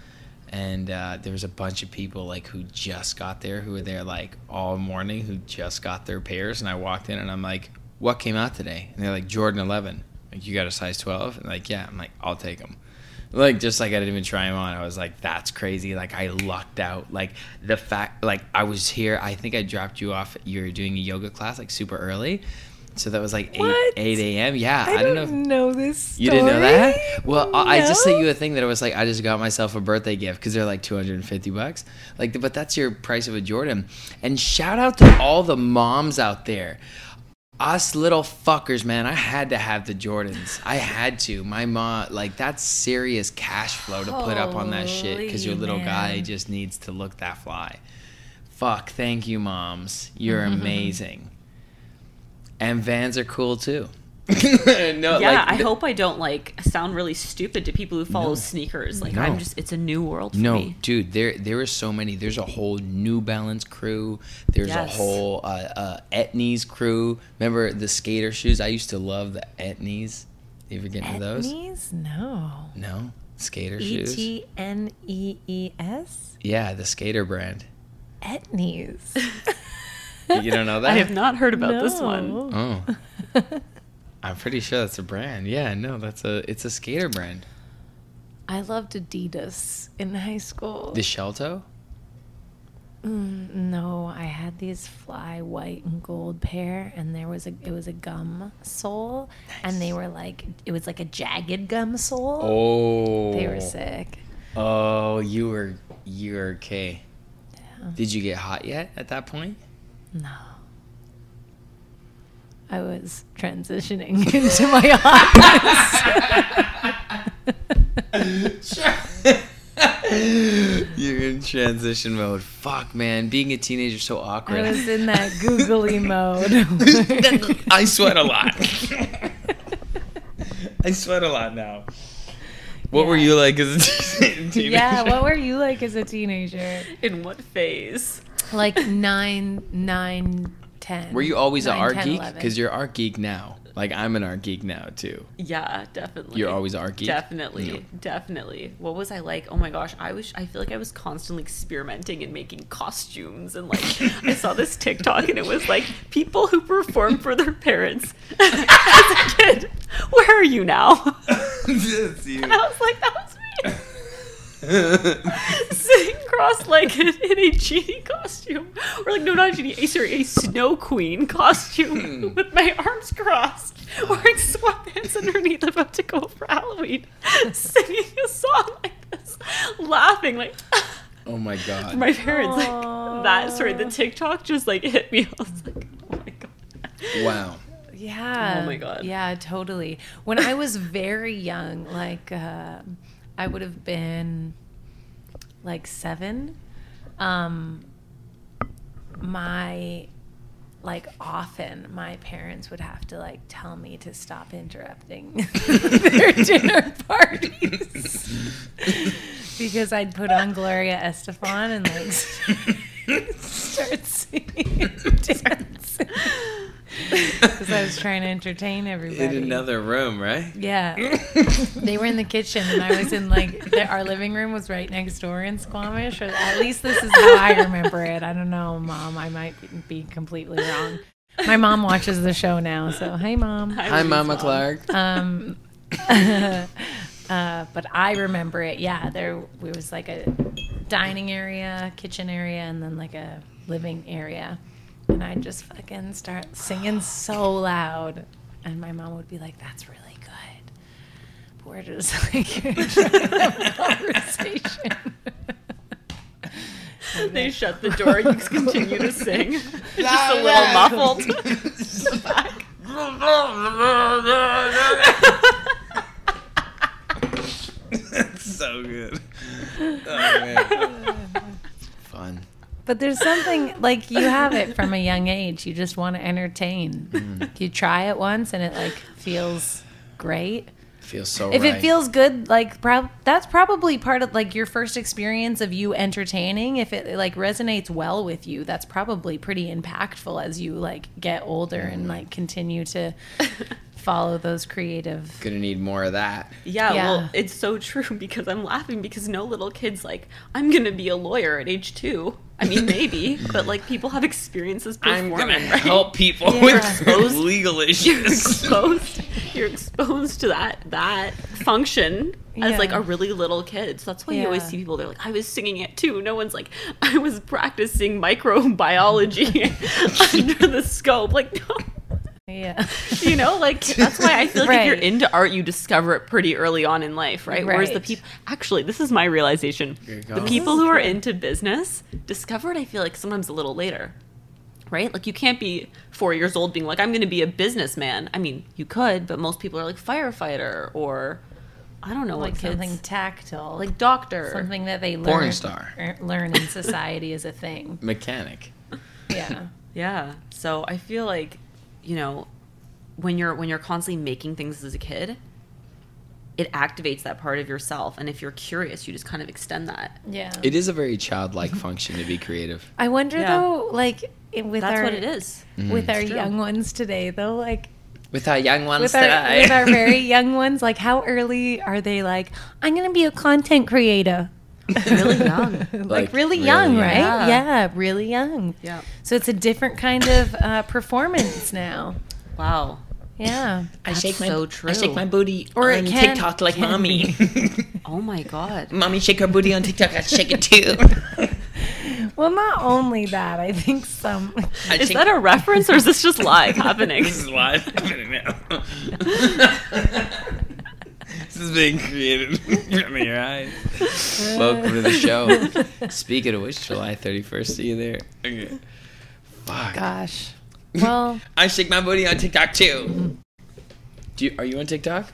S1: And uh, there was a bunch of people like who just got there, who were there like all morning, who just got their pairs. And I walked in and I'm like, what came out today? And they're like, Jordan 11. Like, you got a size 12? And like, yeah. I'm like, I'll take them. Like, just like I didn't even try them on. I was like, that's crazy. Like, I lucked out. Like, the fact, like, I was here. I think I dropped you off. You were doing a yoga class like super early. So that was like 8,
S2: What?
S1: 8 a.m. Yeah.
S2: I,
S1: I, don't
S2: don't
S1: know.
S2: know, this.
S1: You didn't know that? Well, I I just sent you a thing that it was like I just got myself a birthday gift because they're like 250 bucks. Like, but that's your price of a Jordan. And shout out to all the moms out there. Us little fuckers, man. I had to have the Jordans. I had to. My mom, like, that's serious cash flow to put up on that shit because your little guy just needs to look that fly. Fuck. Thank you, moms. You're
S2: Mm-hmm.
S1: amazing. And Vans are cool too. no,
S4: yeah,
S1: like,
S4: I hope I don't like sound really stupid to people who follow
S1: No.
S4: sneakers. Like
S1: No.
S4: I'm just it's a new world for
S1: No,
S4: me.
S1: dude, there there are so many. There's a whole New Balance crew. There's
S4: Yes.
S1: a whole uh, uh, Etnies crew. Remember the skater shoes? I used to love the Etnies. You ever get into those?
S2: Etnies? No.
S1: No, skater
S2: E
S1: shoes.
S2: T N E E S.
S1: Yeah, the skater brand.
S2: Etnies.
S1: You don't know that?
S4: I have not heard about this one.
S2: No.
S1: Oh, I'm pretty sure that's a brand. Yeah, no, that's a it's a skater brand.
S2: I loved Adidas in high school.
S1: The Shelto.
S2: Mm, no, I had these fly white and gold pair, and there was a it was a gum sole, and they were like it was like a jagged gum sole.
S1: Oh,
S2: They were sick.
S1: Oh, you were you were okay. Did you get hot yet at that point?
S2: No. I was transitioning into my hotness.
S1: You're in transition mode. Fuck, man. Being a teenager is so awkward.
S2: I
S1: awkward.
S2: was in that googly mode.
S1: I sweat a lot. I sweat a lot now. What were you like as a teenager?
S2: yeah, what were you like as a teenager?
S4: In what phase?
S2: Like nine, nine, ten.
S1: Were you always an art
S2: 10,
S1: geek? Because you're art geek now. Like I'm an art geek now too.
S4: Yeah, definitely.
S1: You're always art geek.
S4: Definitely,
S1: Yeah.
S4: definitely. What was I like? Oh my gosh, I was. I feel like I was constantly experimenting and making costumes, and like I saw this TikTok, and it was like people who perform for their parents as a kid. Where are you now?
S1: That's you.
S4: And I was like, that was me. Sitting cross-legged in a genie costume, or like no, not a genie, a, sorry, a snow queen costume with my arms crossed, wearing sweatpants underneath, about to go for Halloween, singing a song like this, laughing like
S1: oh my god.
S4: my parents. Like that. Sorry, the TikTok just like hit me. I was like, oh my god.
S1: wow.
S2: Yeah.
S4: Oh my God.
S2: Yeah, totally. When I was very young, like uh, I would have been like seven. Um, my like often my parents would have to like tell me to stop interrupting their dinner parties because I'd put on Gloria Estefan and like start singing and dancing because I was trying to entertain everybody.
S1: In another room, right?
S2: Yeah. they were in the kitchen, and I was in like the, our living room was right next door in Squamish. Or at least this is how I remember it. I don't know, mom. I might be completely wrong. My mom watches the show now, so hey, mom.
S1: Hi, Mama Clark.
S2: Um, uh, but I remember it. Yeah, there, there was like a dining area, kitchen area, and then like a living area. And I'd just fucking start singing so loud. And my mom would be like, that's really good. But we're just like trying to have a conversation.
S4: They shut the door and you continue to sing. Just a little muffled.
S1: It's so good. Oh, man. Fun.
S2: But there's something like you have it from a young age. You just want to entertain.
S1: Mm-hmm.
S2: You try it once and it like feels great.
S1: Feels so
S2: if
S1: right.
S2: it feels good, like prob- that's probably part of like your first experience of you entertaining. If it like resonates well with you, that's probably pretty impactful as you like get older
S1: Mm.
S2: and like continue to follow those creative.
S1: Gonna need more of that.
S4: Yeah,
S2: Yeah.
S4: well, it's so true because I'm laughing because no little kid's like, I'm gonna be a lawyer at age two. I mean, maybe, but like people have experiences
S1: I'm
S4: performing.
S1: gonna
S4: right?
S1: help people
S2: Yeah.
S1: with legal issues.
S4: You're
S1: issues.
S4: exposed. You're exposed to that that function as like a really little kid. So that's why you always see people. They're like, I was singing it too. No one's like, I was practicing microbiology under the scope. Like, no.
S2: Yeah.
S4: you know like that's why i feel like if you're into art you discover it pretty early on in life right, whereas the
S2: Right.
S4: people actually this is my realization the people who are into business discover it i feel like sometimes a little later right like you can't be four years old being like i'm going to be a businessman i mean you could but most people are like firefighter or i don't know
S2: like
S4: what kids
S2: something tactile,
S4: like doctor
S2: something that they
S1: Porn star.
S2: er, learn in society is a thing.
S1: Mechanic.
S2: Yeah.
S4: Yeah. So I feel like, you know, when you're when you're constantly making things as a kid, it activates that part of yourself. And if you're curious, you just kind of extend that.
S2: Yeah.
S1: It is a very childlike function to be creative.
S2: I wonder
S4: Yeah.
S2: though, like i- with
S4: That's
S2: our
S4: what it is. Mm.
S2: with our young ones today, though, like
S1: With our young ones
S2: with our
S1: today.
S2: with our very young ones, like how early are they? Like I'm gonna be a content creator.
S4: Really young.
S2: like,
S1: Like,
S2: really
S1: really
S2: young,
S1: young.
S2: right?
S4: Yeah.
S2: Yeah. really young.
S4: Yeah.
S2: So it's a different kind of uh, performance now.
S4: Wow.
S2: Yeah.
S1: I
S4: That's
S1: shake my
S4: so true.
S1: I shake my booty
S2: Or
S1: on
S2: can-
S1: TikTok like mommy.
S4: Oh my god.
S1: mommy shake her booty on TikTok. I shake it too.
S2: Well, not only that, I think some.
S1: I
S4: Is
S1: shake-
S4: that a reference or is this just live happening?
S1: This is live happening now. This is being created from your eyes. Welcome to the show. Speaking of which, July 31st, see you there. Okay. Fuck.
S2: Gosh. Well,
S1: I shake my booty on TikTok too. Do you, are you on TikTok?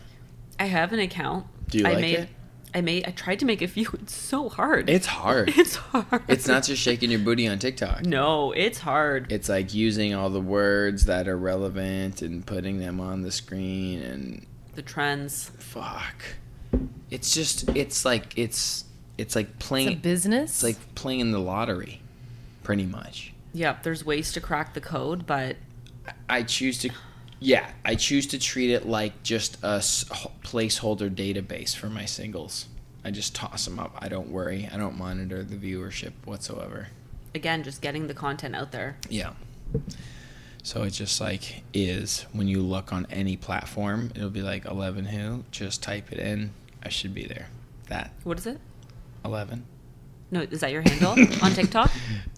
S4: I have an account.
S1: Do you
S4: I
S1: like
S4: made
S1: it?
S4: I made I tried to make a few. It's so hard.
S1: It's hard.
S4: it's hard.
S1: It's not just shaking your booty on TikTok.
S4: No, it's hard.
S1: It's like using all the words that are relevant and putting them on the screen and
S4: the trends.
S1: fuck. It's just it's like it's it's like
S2: it's
S1: playing
S2: business.
S1: it's like playing the lottery pretty much.
S4: Yep, there's ways to crack the code, but
S1: I choose to yeah, I choose to treat it like just a placeholder database for my singles. I just toss them up. I don't worry. I don't monitor the viewership whatsoever.
S4: again, just getting the content out there.
S1: Yeah. So it just like is when you look on any platform, it'll be like 11 who. Just type it in. I should be there. That
S4: What is it?
S1: 11.
S4: No, is that your handle on TikTok?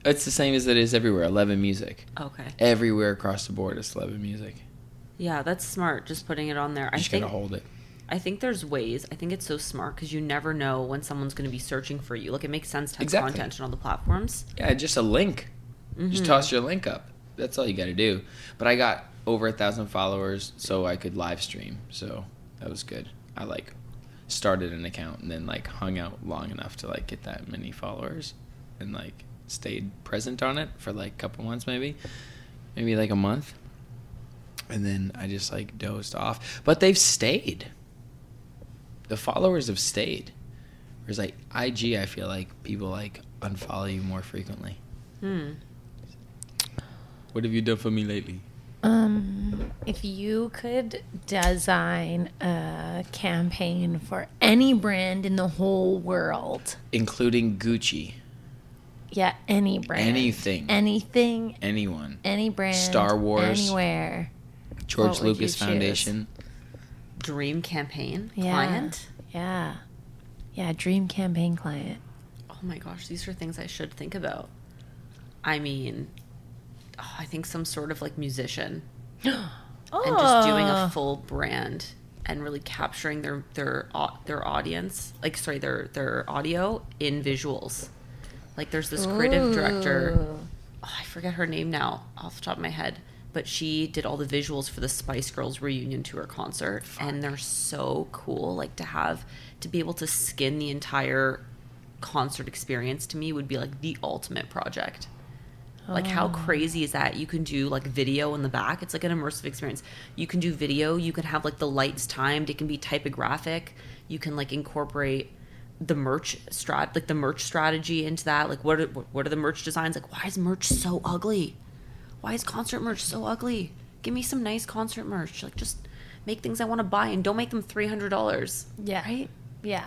S1: It's the same as it is everywhere. 11 music.
S4: Okay.
S1: Everywhere across the board, it's 11 music.
S4: Yeah, that's smart. Just putting it on there.
S1: You
S4: I
S1: just
S4: think
S1: gotta hold it.
S4: I think there's ways. I think it's so smart because you never know when someone's going to be searching for you. Like it makes sense to have
S1: Exactly.
S4: content on all the platforms.
S1: Yeah, just a link.
S4: Mm-hmm.
S1: Just toss your link up. That's all you got to do. But I got over a thousand followers, so I could live stream. So that was good. I like started an account and then like hung out long enough to like get that many followers, and like stayed present on it for like a couple months maybe, maybe like a month, and then I just like dozed off. But they've stayed. The followers have stayed. Whereas like IG, I feel like people like unfollow you more frequently.
S4: Hmm.
S1: What have you done for me lately?
S2: Um, if you could design a campaign for any brand in the whole world,
S1: Including Gucci,
S2: yeah, any brand,
S1: Anything.
S2: anything,
S1: anyone,
S2: any brand,
S1: Star Wars.
S2: anywhere.
S1: George
S2: What would you
S1: Lucas? Foundation.
S4: Dream campaign
S2: Yeah,
S4: client.
S2: yeah, yeah. Dream campaign client.
S4: Oh my gosh, these are things I should think about. I mean, oh, I think some sort of like musician
S2: oh,
S4: and just doing a ah. full brand and really capturing their their their audience, like sorry, their their audio in visuals. Like there's this creative director. Oh, I forget her name now off the top of my head, but she did all the visuals for the Spice Girls reunion tour concert, and they're so cool. Like to have to be able to skin the entire concert experience to me would be like the ultimate project. Like how oh. crazy is that? You can do like video in the back. It's like an immersive experience. You can do video. You can have like the lights timed. It can be typographic. You can like incorporate the merch strat like the merch strategy into that. Like what are what are the merch designs? Like why is merch so ugly? Why is concert merch so ugly? Give me some nice concert merch. Like just make things I want to buy and don't make them three hundred dollars.
S2: Yeah.
S4: Right?
S2: Yeah.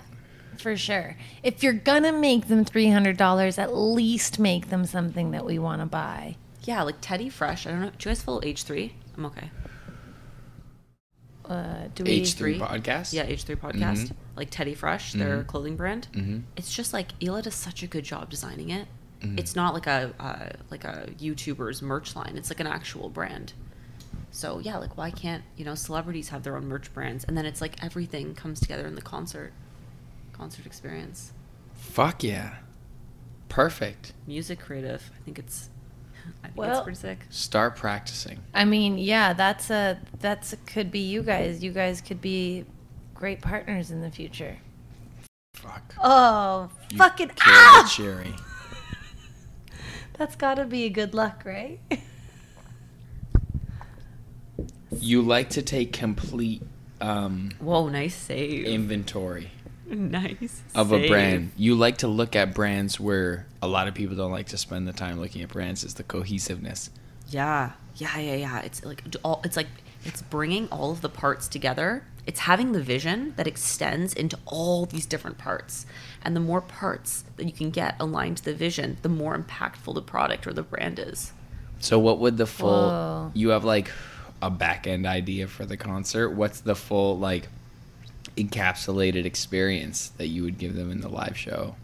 S2: For sure. If you're gonna make them three hundred dollars, at least make them something that we want to buy.
S4: Yeah, like Teddy Fresh. I don't know. Do you guys follow H three? I'm okay.
S2: Uh, do we?
S1: H3
S4: H3?
S1: podcast?
S4: Yeah, H3 podcast. Like Teddy Fresh, their clothing brand.
S1: Mhm.
S4: It's just like Hila does such a good job designing it.
S1: Mm-hmm.
S4: It's not like a uh, like a YouTuber's merch line. It's like an actual brand. So yeah, like why can't you know celebrities have their own merch brands? And then it's like everything comes together in the concert, concert experience.
S1: Fuck yeah. Perfect.
S4: Music creative. I think it's. I think
S2: Well-
S4: it's pretty sick.
S1: Start practicing.
S2: I mean, yeah, that's a that's a, could be you guys. You guys could be great partners in the future.
S1: Fuck.
S2: Oh,
S1: You
S2: fucking
S1: killed
S2: ah!
S1: it,
S2: That's got to be a good luck, right?
S1: You like to take complete um,
S4: Whoa, nice save.
S1: inventory
S4: nice
S1: of a brand. You like to look at brands where a lot of people don't like to spend the time looking at brands. Is the cohesiveness.
S4: Yeah, yeah, yeah, yeah. It's like all. It's like it's bringing all of the parts together. It's having the vision that extends into all these different parts, and the more parts that you can get aligned to the vision, the more impactful the product or the brand is.
S1: So what would the full?
S2: Whoa.
S1: You have like a back end idea for the concert. What's the full like encapsulated experience that you would give them in the live show?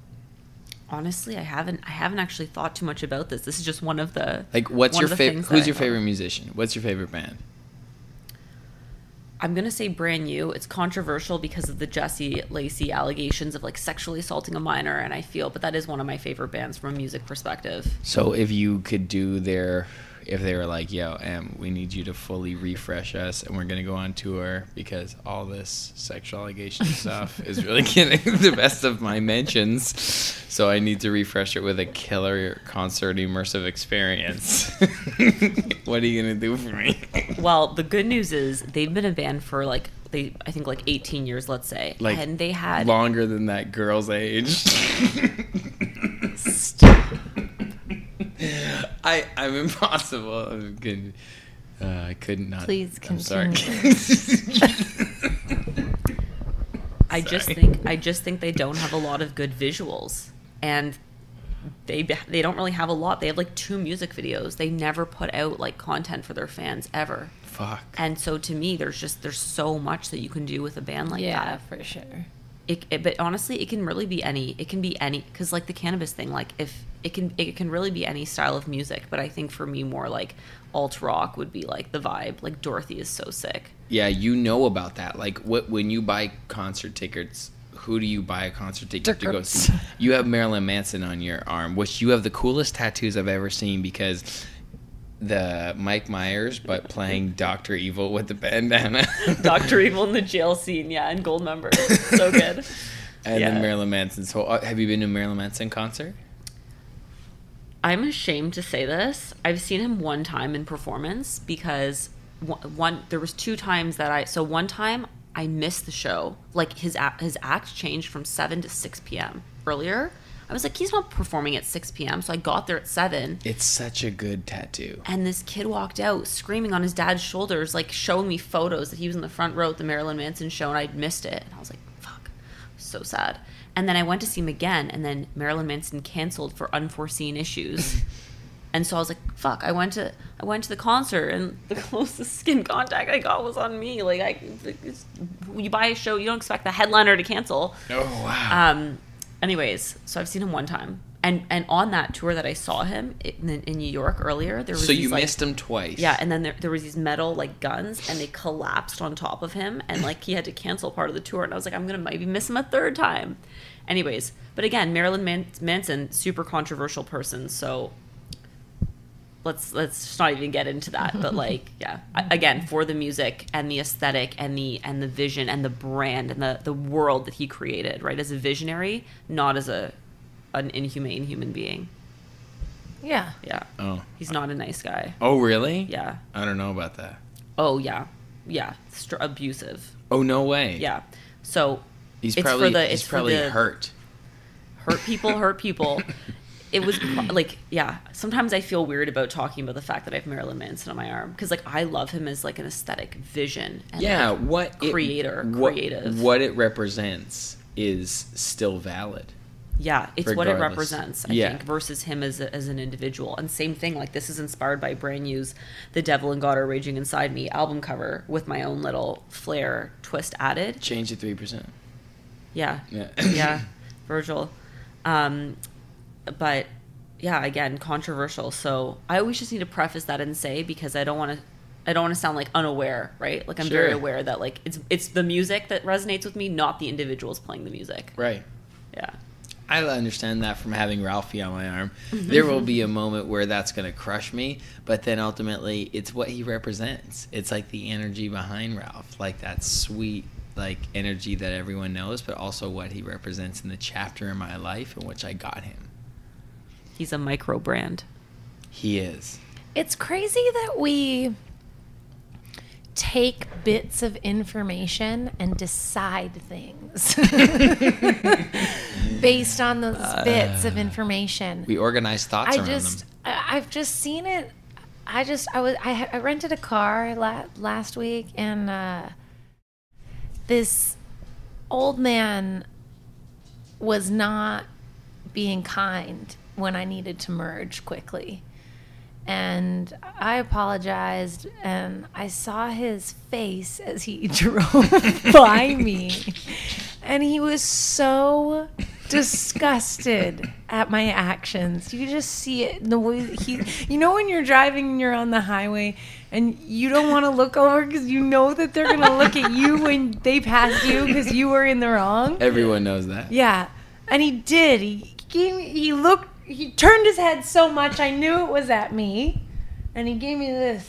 S4: Honestly, I haven't. I haven't actually thought too much about this. This is just one of the
S1: Like, what's your favorite? Who's your favorite musician? What's your favorite band?
S4: I'm gonna say brand new. It's controversial because of the Jesse Lacey allegations of like sexually assaulting a minor, and I feel, but that is one of my favorite bands from a music perspective.
S1: So if you could do their, if they were like, "Yo, Em, we need you to fully refresh us, and we're gonna go on tour because all this sexual allegation stuff is really getting the best of my mentions, so I need to refresh it with a killer concert immersive experience." what are you gonna do for me?
S4: Well, the good news is they've been a band for like they I think like 18 years, let's say,
S1: Like
S4: and they had
S1: longer than that girl's age. I I'm impossible. I'm good. Uh, I could not. Not.
S2: Please
S1: I'm sorry.
S4: I just think I just think they don't have a lot of good visuals, and they they don't really have a lot. They have like two music videos. They never put out like content for their fans ever.
S1: Fuck.
S4: And so to me, there's just there's so much that you can do with a band like
S2: yeah,
S4: that.
S2: for sure.
S4: It, it- but honestly it can really be any it can be any because like the cannabis thing like if it can it can really be any style of music but i think for me more like alt rock would be like the vibe like dorothy is so sick
S1: Yeah, you know about that. Like, what when you buy concert tickets? Who do you buy a concert ticket to go see? You have Marilyn Manson on your arm, which you have the coolest tattoos I've ever seen because the Mike Myers, but playing Doctor Evil with the bandana.
S4: dr evil in the jail scene yeah and Goldmember so good
S1: And
S4: Yeah.
S1: then Marilyn Manson. So, uh, have you been to Marilyn Manson concert?
S4: i'm ashamed to say this i've seen him one time in performance because one, one there was two times that i so one time i missed the show like his his act changed from 7 to 6 p.m earlier i was like he's not performing at 6 p.m so i got there at 7
S1: It's such a good tattoo.
S4: and this kid walked out screaming on his dad's shoulders, like showing me photos that he was in the front row at the Marilyn Manson show, and I'd missed it. And I was like, "Fuck," so sad. And then I went to see him again, and then Marilyn Manson canceled for unforeseen issues. and so I was like, "Fuck!" I went to I went to the concert, and the closest skin contact I got was on me. Like, I, you buy a show, you don't expect the headliner to cancel.
S1: Oh wow!
S4: Um, anyways, so I've seen him one time, and and on that tour that I saw him in, in New York earlier, there was
S1: so you
S4: like-
S1: missed him twice.
S4: Yeah, and then there, there was these metal like guns, and they collapsed on top of him, and like he had to cancel part of the tour. And I was like, I'm gonna maybe miss him a third time. Anyways, but again, Marilyn Man- Manson, super controversial person, so let's let's just not even get into that. But like, yeah, again, for the music and the aesthetic and the and the vision and the brand and the the world that he created, right? As a visionary, not as a an inhumane human being.
S2: Yeah.
S4: Yeah.
S1: Oh.
S4: He's not a nice guy.
S1: Oh, really?
S4: Yeah.
S1: I don't know about that.
S4: Oh yeah. Yeah. Str- abusive.
S1: Oh, no way.
S4: Yeah. So
S1: He's
S4: It's for
S1: probably
S4: the-
S1: he's
S4: it's for
S1: probably
S4: the-
S1: hurt.
S4: hurt people hurt people it was like yeah sometimes i feel weird about talking about the fact that i have marilyn manson on my arm because like i love him as like an aesthetic vision and
S1: yeah,
S4: like,
S1: what it-
S4: creator,
S1: what,
S4: creative.
S1: what it represents is still valid.
S4: yeah it's what it represents i
S1: Yeah.
S4: think versus him as, a, as an individual and same thing like this is inspired by brand new's the devil and god are raging inside me album cover with my own little flair twist added
S1: Change to three percent.
S4: yeah
S1: Yeah.
S4: yeah virgil um but yeah again controversial so i always just need to preface that and say because i don't want to i don't want to sound like unaware right like i'm very aware that like it's it's the music that resonates with me not the individuals playing the music
S1: Right.
S4: yeah
S1: I understand that from having Ralphie on my arm. Mm-hmm. There will be a moment where that's going to crush me, but then ultimately it's what he represents. It's like the energy behind Ralph, like that sweet like energy that everyone knows, but also what he represents in the chapter in my life in which I got him.
S4: He's a micro brand
S1: He is.
S2: It's crazy that we take bits of information and decide things based on those bits of information.
S1: We organize thoughts
S2: I
S1: around
S2: just,
S1: them.
S2: I- I've just seen it. I just, I was, I, I rented a car la- last week, and uh, this old man was not being kind when I needed to merge quickly. And I apologized, and I saw his face as he drove by me. And he was so disgusted at my actions. You just see it in the way he, you know, when you're driving and you're on the highway and you don't want to look over because you know that they're going to look at you when they pass you because you were in the wrong.
S1: Everyone knows that.
S2: Yeah, and he did. He gave me. He looked. He turned his head so much I knew it was at me, and he gave me this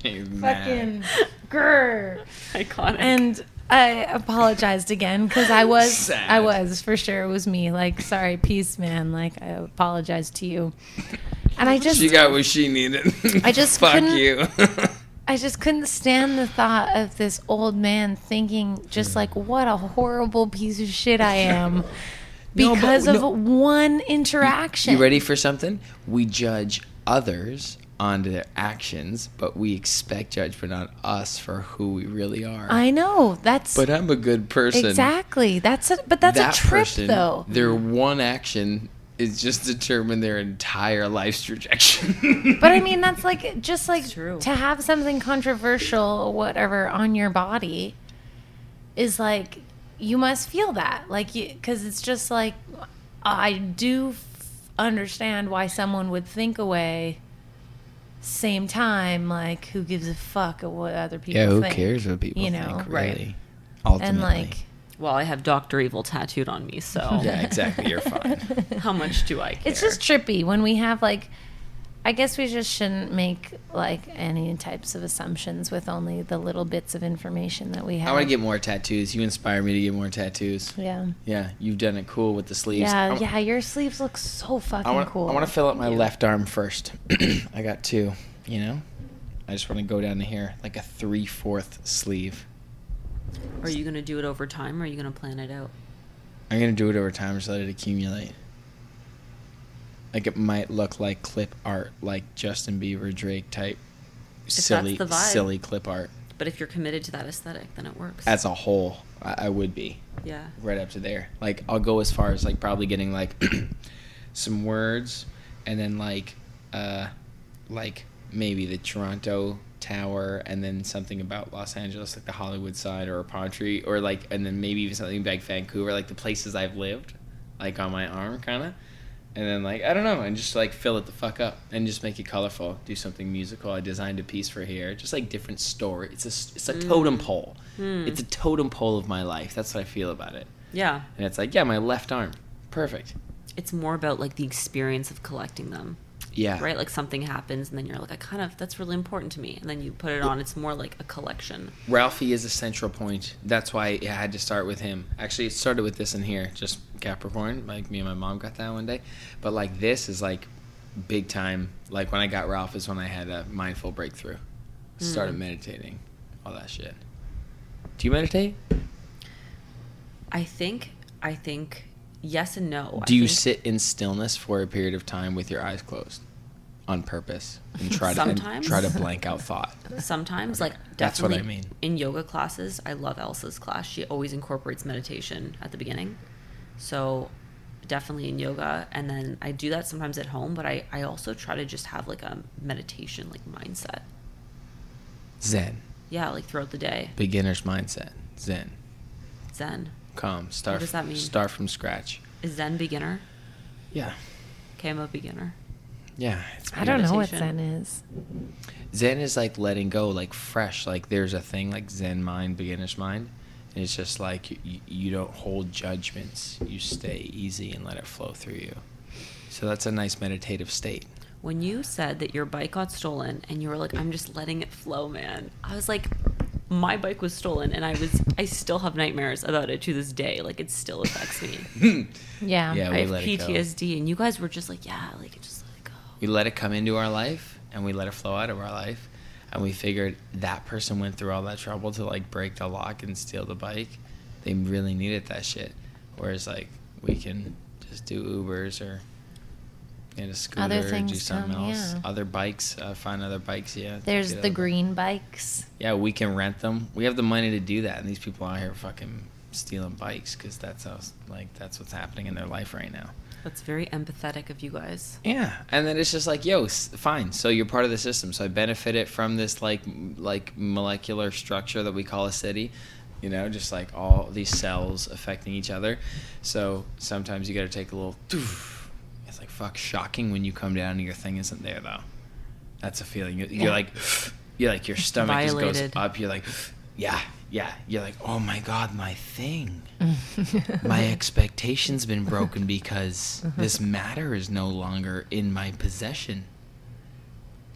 S2: fucking grr.
S4: iconic
S2: And I apologized again because I was.
S1: Sad.
S2: I was for sure. It was me. Like, sorry, peace, man. Like, I apologize to you. And I just.
S1: She got what she needed.
S2: I just
S1: fuck
S2: couldn't-
S1: you.
S2: I just couldn't stand the thought of this old man thinking just like what a horrible piece of shit I am
S1: No, but
S2: because of
S1: no-
S2: one interaction.
S1: You ready for something? We judge others on their actions, but we expect judgment on us for who we really are.
S2: I know that's
S1: but I'm a good person.
S2: exactly that's a but that's
S1: that
S2: a trip
S1: person,
S2: though.
S1: Their one action is just determine their entire life's trajectory.
S2: But I mean that's like just like
S4: true.
S2: to have something controversial or whatever on your body is like you must feel that like because it's just like I do f- understand why someone would think away. Same time, like who gives a fuck at what other people
S1: yeah, who
S2: think?
S1: cares what people
S2: you know,
S1: think,
S4: right.
S1: really? Ultimately.
S2: And like,
S4: well i have dr evil tattooed on me so
S1: yeah, exactly. You're fine.
S4: how much do i care
S2: it's just trippy when we have like i guess we just shouldn't make like any types of assumptions with only the little bits of information that we have
S1: I want to get more tattoos. You inspire me to get more tattoos.
S2: yeah
S1: Yeah, you've done it cool with the sleeves.
S2: yeah
S1: I'm-
S2: yeah your sleeves look so fucking
S1: I want,
S2: cool
S1: I want to fill up my left arm first. I got two, you know? I just want to go down to here, like a three fourth sleeve.
S4: are you gonna do it over time or are you gonna plan it out
S1: I'm going to do it over time, just let it accumulate. Like it might look like clip art, like Justin Bieber, Drake type silly, silly clip art.
S4: but if you're committed to that aesthetic then it works
S1: As a whole, I, I would be.
S4: yeah
S1: right up to there. Like I'll go as far as like probably getting like some words and then like uh like maybe the Toronto Tower and then something about Los Angeles like the Hollywood side or a palm tree or like and then maybe even something like Vancouver like the places I've lived like on my arm kind of and then like I don't know and just like fill it the fuck up and just make it colorful. Do something musical. I designed a piece for here. Just like different story. It's a it's a mm. totem pole. Hmm. It's a totem pole of my life. That's what I feel about it.
S4: Yeah.
S1: And it's like, yeah, my left arm. Perfect.
S4: it's more about like the experience of collecting them
S1: Yeah.
S4: Right? Like something happens and then you're like, I kind of, that's really important to me. And then you put it on. It's more like a collection.
S1: Ralphie is a central point. That's why I had to start with him. Actually, it started with this in here, just Capricorn. Like me and my mom got that one day. But like this is like big time. Like when I got Ralph is when I had a mindful breakthrough. Hmm. Started meditating, all that shit. Do you meditate?
S4: I think, I think, yes and no. I
S1: Do you
S4: think-
S1: sit in stillness for a period of time with your eyes closed, on purpose, and try to and try to blank out thought?
S4: Sometimes, like
S1: That's what I
S4: definitely
S1: mean.
S4: In yoga classes, I love Elsa's class. She always incorporates meditation at the beginning. So definitely in yoga. And then I do that sometimes at home, but I, I also try to just have like a meditation like mindset.
S1: Zen,
S4: Yeah, like throughout the day.
S1: beginner's mindset. Zen,
S4: Zen.
S1: calm. Start.
S4: What does that mean?
S1: Start from scratch.
S4: Is Zen beginner?
S1: Yeah,
S4: Okay, I'm a beginner.
S1: Yeah. It's
S2: I don't know what Zen is.
S1: Zen is like letting go, like fresh. Like there's a thing like Zen mind, beginner's mind. And it's just like you, you, you don't hold judgments. You stay easy and let it flow through you. So that's a nice meditative state.
S4: When you said that your bike got stolen and you were like, I'm just letting it flow, man, I was like, my bike was stolen and I was, I still have nightmares about it to this day. Like it still affects me.
S2: Yeah.
S1: Yeah,
S4: I have
S1: let it go.
S4: PTSD and you guys were just like, yeah, like it go.
S1: We let it come into our life and we let it flow out of our life. And we figured that person went through all that trouble to like break the lock and steal the bike. They really needed that shit. Whereas like we can just do Ubers or get a scooter
S2: Other
S1: or do something
S2: come,
S1: else.
S2: yeah.
S1: Other bikes, uh, find other bikes. Yeah.
S2: There's the
S1: other-
S2: green bikes.
S1: Yeah, we can rent them. We have the money to do that, and these people out here fucking stealing bikes because that's how like that's what's happening in their life right now.
S4: That's very empathetic of you guys.
S1: Yeah, and then it's just like, yo, fine. So you're part of the system. So I benefited from this like like molecular structure that we call a city. You know, just like all these cells affecting each other. So sometimes you got to take a little. It's like fuck, shocking when you come down and your thing isn't there though. That's a feeling. You're, you're like, you're like your stomach just goes up. You're like, yeah, yeah. You're like, oh my god, my thing. my expectations been broken because uh-huh. this matter is no longer in my possession.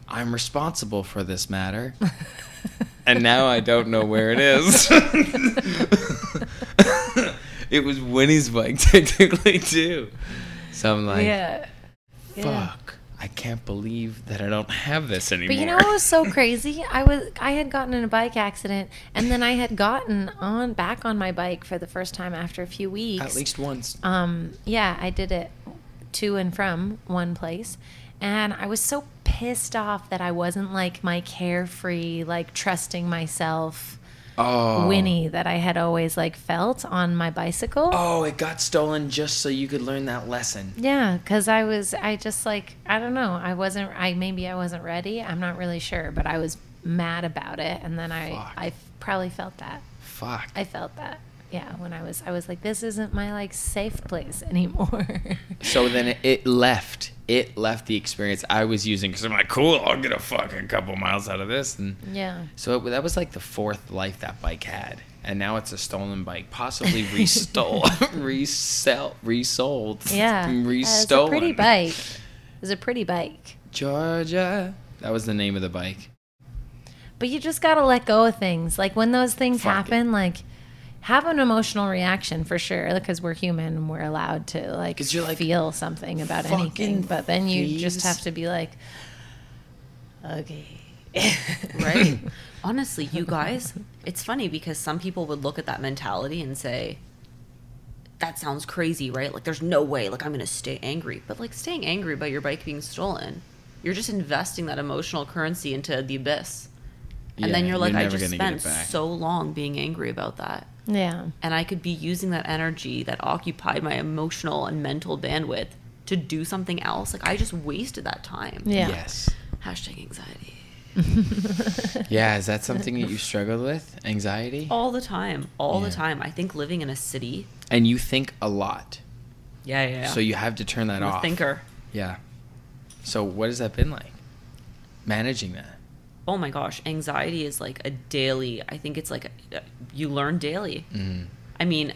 S1: I'm responsible for this matter. and now I don't know where it is. it was Winnie's bike technically too. So I'm like,
S2: yeah. Yeah.
S1: I can't believe that I don't have this anymore.
S2: But you know what was so crazy? I was I had gotten in a bike accident and then I had gotten on back on my bike for the first time after a few weeks.
S1: At least once.
S2: Um yeah, I did it to and from one place. And I was so pissed off that I wasn't like my carefree, like trusting myself
S1: Oh.
S2: Winnie that I had always like felt on my bicycle.
S1: Oh, it got stolen just so you could learn that lesson.
S2: Yeah, because I was, I just like, I don't know. I wasn't, I maybe I wasn't ready. I'm not really sure, but I was mad about it. And then I,
S1: Fuck.
S2: I probably felt that.
S1: Fuck.
S2: I felt that. Yeah, when I was, I was like, this isn't my like safe place anymore.
S1: So then it, it left. It left the experience I was using because I'm like, cool, I'll get a fucking couple miles out of this. And
S2: yeah.
S1: so it, that was like the fourth life that bike had. And now it's a stolen bike, possibly restole, resell, resold,
S2: Yeah.
S1: restolen It's
S2: a pretty bike. It was a pretty bike.
S1: Georgia. That was the name of the bike.
S2: But you just got to let go of things. Like when those things
S1: Fuck it.
S2: happen, like have an emotional reaction for sure because we're human and we're allowed to like,
S1: 'Cause you're like,
S2: feel something about anything. But then you just have to be like, okay.
S4: Right? Honestly, you guys, it's funny because some people would look at that mentality and say, that sounds crazy, right? Like, there's no way, like, I'm going to stay angry. But, like, staying angry about your bike being stolen, you're just investing that emotional currency into the abyss. And then you're like,
S1: you're
S4: I just spent so long being angry about that.
S2: Yeah.
S4: And I could be using that energy that occupied my emotional and mental bandwidth to do something else. Like, I just wasted that time.
S2: Yeah.
S1: Yes.
S4: Hashtag anxiety.
S1: Yeah, is that something that you struggled with? Anxiety?
S4: All the time. All
S1: Yeah.
S4: the time. I think living in a city.
S1: And you think a lot.
S4: Yeah, yeah, yeah.
S1: So you have to turn that
S4: I'm a
S1: off.
S4: thinker.
S1: Yeah. So what has that been like? Managing that.
S4: Oh my gosh, anxiety is like a daily. I think it's like a, you learn daily.
S1: Mm-hmm.
S4: I mean,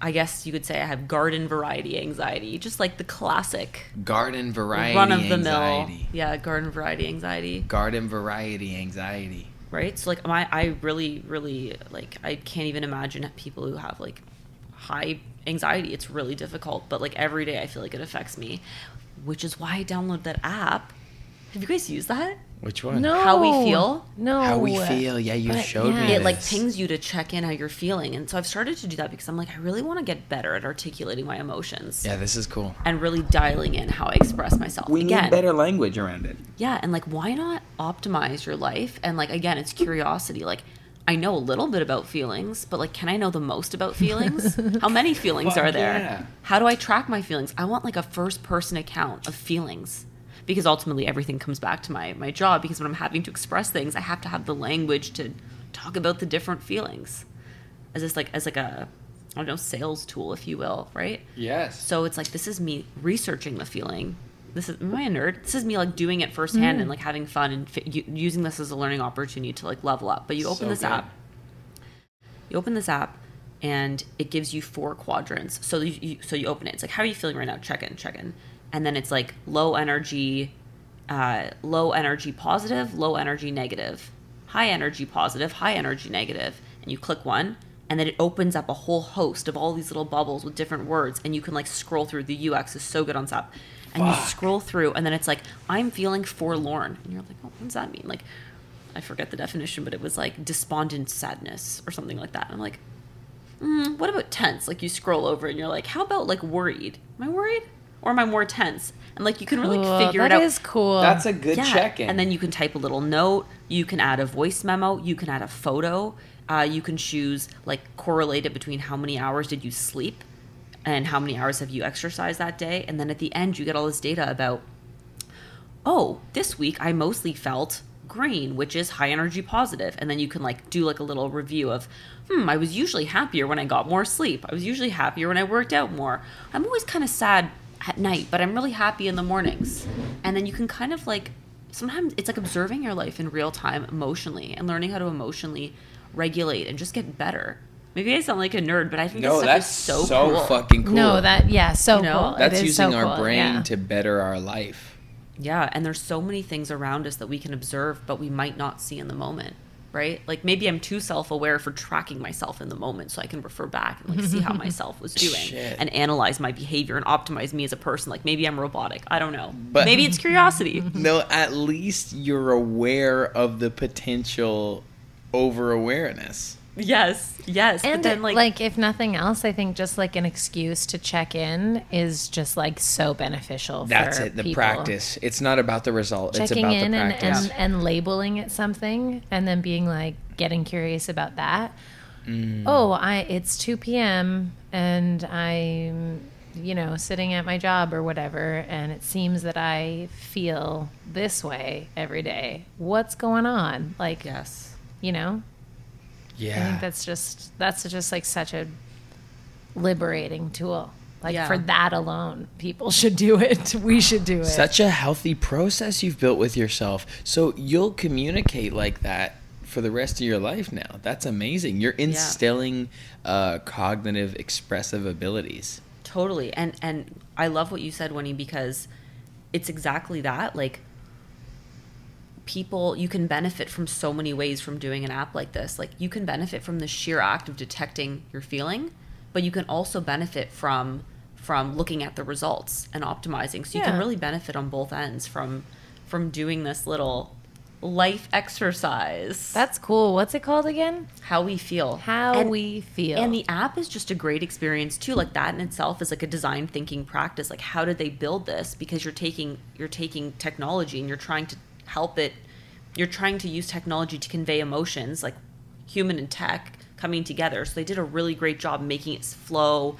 S4: I guess you could say I have garden variety anxiety, just like the classic
S1: Garden variety
S4: run of the mill.
S1: anxiety.
S4: Yeah, garden variety anxiety.
S1: Garden variety anxiety.
S4: right? So like my I really really like I can't even imagine people who have like high anxiety. It's really difficult, but like every day I feel like it affects me, which is why I downloaded that app. Have you guys used that?
S1: Which one?
S2: No.
S4: How we feel?
S2: No.
S1: How we feel. Yeah, you
S2: But,
S1: showed
S2: yeah.
S1: me.
S4: It like pings you to check in how you're feeling. And so I've started to do that because I'm like I really want to get better at articulating my emotions
S1: Yeah, this is cool.
S4: and really dialing in how I express myself.
S1: We
S4: Again,
S1: need better language around it.
S4: Yeah, and like why not optimize your life? And like again, it's curiosity. Like I know a little bit about feelings, but like can I know the most about feelings? How many feelings
S1: Fuck
S4: are there?
S1: yeah.
S4: How do I track my feelings? I want like a first person account of feelings. Because ultimately everything comes back to my my job because when I'm having to express things, I have to have the language to talk about the different feelings. As this like as like a I don't know, sales tool, if you will, right?
S1: Yes.
S4: So it's like this is me researching the feeling. This is am I a nerd? This is me like doing it firsthand and mm-hmm. like having fun and fi- using this as a learning opportunity to like level up. But you open
S1: So
S4: this
S1: good.
S4: app, you open this app, and it gives you four quadrants. So you, you so you open it. It's like how are you feeling right now? Check in, check in, and then it's like low energy, uh, low energy positive, low energy negative, high energy positive, high energy negative, and you click one, and then it opens up a whole host of all these little bubbles with different words, and you can like scroll through. The UX is so good on SAP, and you scroll through, and then it's like I'm feeling forlorn, and you're like, oh, what does that mean? Like, I forget the definition, but it was like despondent sadness or something like that. And I'm like, mm, what about tense? Like you scroll over and you're like, how about like worried? Am I worried? Or am I more tense? And like you can really
S2: Cool.
S4: figure
S2: That
S4: it out.
S2: That is cool.
S1: That's a good
S4: Yeah.
S1: check-in.
S4: And then you can type a little note. You can add a voice memo. You can add a photo. Uh, you can choose like correlate it between how many hours did you sleep and how many hours have you exercised that day. And then at the end, you get all this data about oh, this week I mostly felt green, which is high energy positive. And then you can like do like a little review of, hmm, I was usually happier when I got more sleep. I was usually happier when I worked out more. I'm always kind of sad at night, but I'm really happy in the mornings. And then you can kind of like, sometimes it's like observing your life in real time emotionally and learning how to emotionally regulate and just get better. Maybe I sound like a nerd, but I think
S1: no,
S4: this stuff
S1: that's
S4: is so,
S1: so,
S4: cool.
S1: fucking cool.
S2: No, that yeah, so
S4: You know?
S2: cool. It
S1: that's
S2: is
S1: using
S2: so
S1: our
S2: cool,
S1: brain
S2: yeah.
S1: to better our life.
S4: Yeah, and there's so many things around us that we can observe, but we might not see in the moment, right? Like maybe I'm too self-aware for tracking myself in the moment, so I can refer back and like see how myself was doing
S1: Shit.
S4: and analyze my behavior and optimize me as a person. Like maybe I'm robotic. I don't know.
S1: But-
S4: maybe it's curiosity.
S1: No, at least you're aware of the potential over awareness.
S4: Yes, yes.
S2: And
S4: but then like,
S2: like, if nothing else, I think just like an excuse to check in is just like so beneficial.
S1: That's
S2: for
S1: it, the
S2: people.
S1: practice. It's not about the result, it's
S2: Checking
S1: about
S2: in
S1: the
S2: and,
S1: practice.
S2: and and labeling it something, and then being like getting curious about that.
S1: Mm.
S2: Oh, I it's two p.m. and I'm you know sitting at my job or whatever, and it seems that I feel this way every day. What's going on? Like,
S4: yes.
S2: you know. I think that's just that's just like such a liberating tool. Like
S4: Yeah.
S2: for that alone, people should do it. We should do it.
S1: Such a healthy process you've built with yourself. So you'll communicate like that for the rest of your life now. That's amazing. You're instilling uh, cognitive expressive abilities.
S4: Totally. And and I love what you said, Winnie, because it's exactly that. Like people you can benefit from so many ways from doing an app like this. Like you can benefit from the sheer act of detecting your feeling, but you can also benefit from from looking at the results and optimizing. So you can really benefit on both ends from from doing this little life exercise.
S2: That's cool. What's it called again?
S4: how we feel.
S2: How
S4: And-
S2: we feel.
S4: and the app is just a great experience too. Like that in itself is like a design thinking practice. Like how did they build this? Because you're taking you're taking technology and you're trying to help it. You're trying to use technology to convey emotions, like human and tech coming together. So they did a really great job making it flow,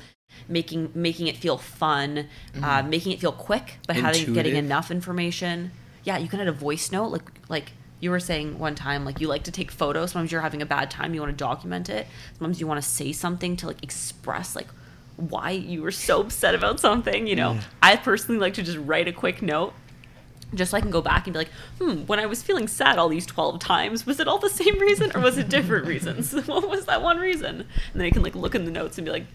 S4: making making it feel fun, uh, making it feel quick, but having getting enough information. Yeah, you can add a voice note, like like you were saying one time, like you like to take photos. Sometimes you're having a bad time, you want to document it. Sometimes you want to say something to like express like why you were so upset about something. You know, I personally like to just write a quick note. Just so I can go back and be like, hmm, when I was feeling sad all these 12 times, was it all the same reason or was it different reasons? what was that one reason? And then I can like look in the notes and be like,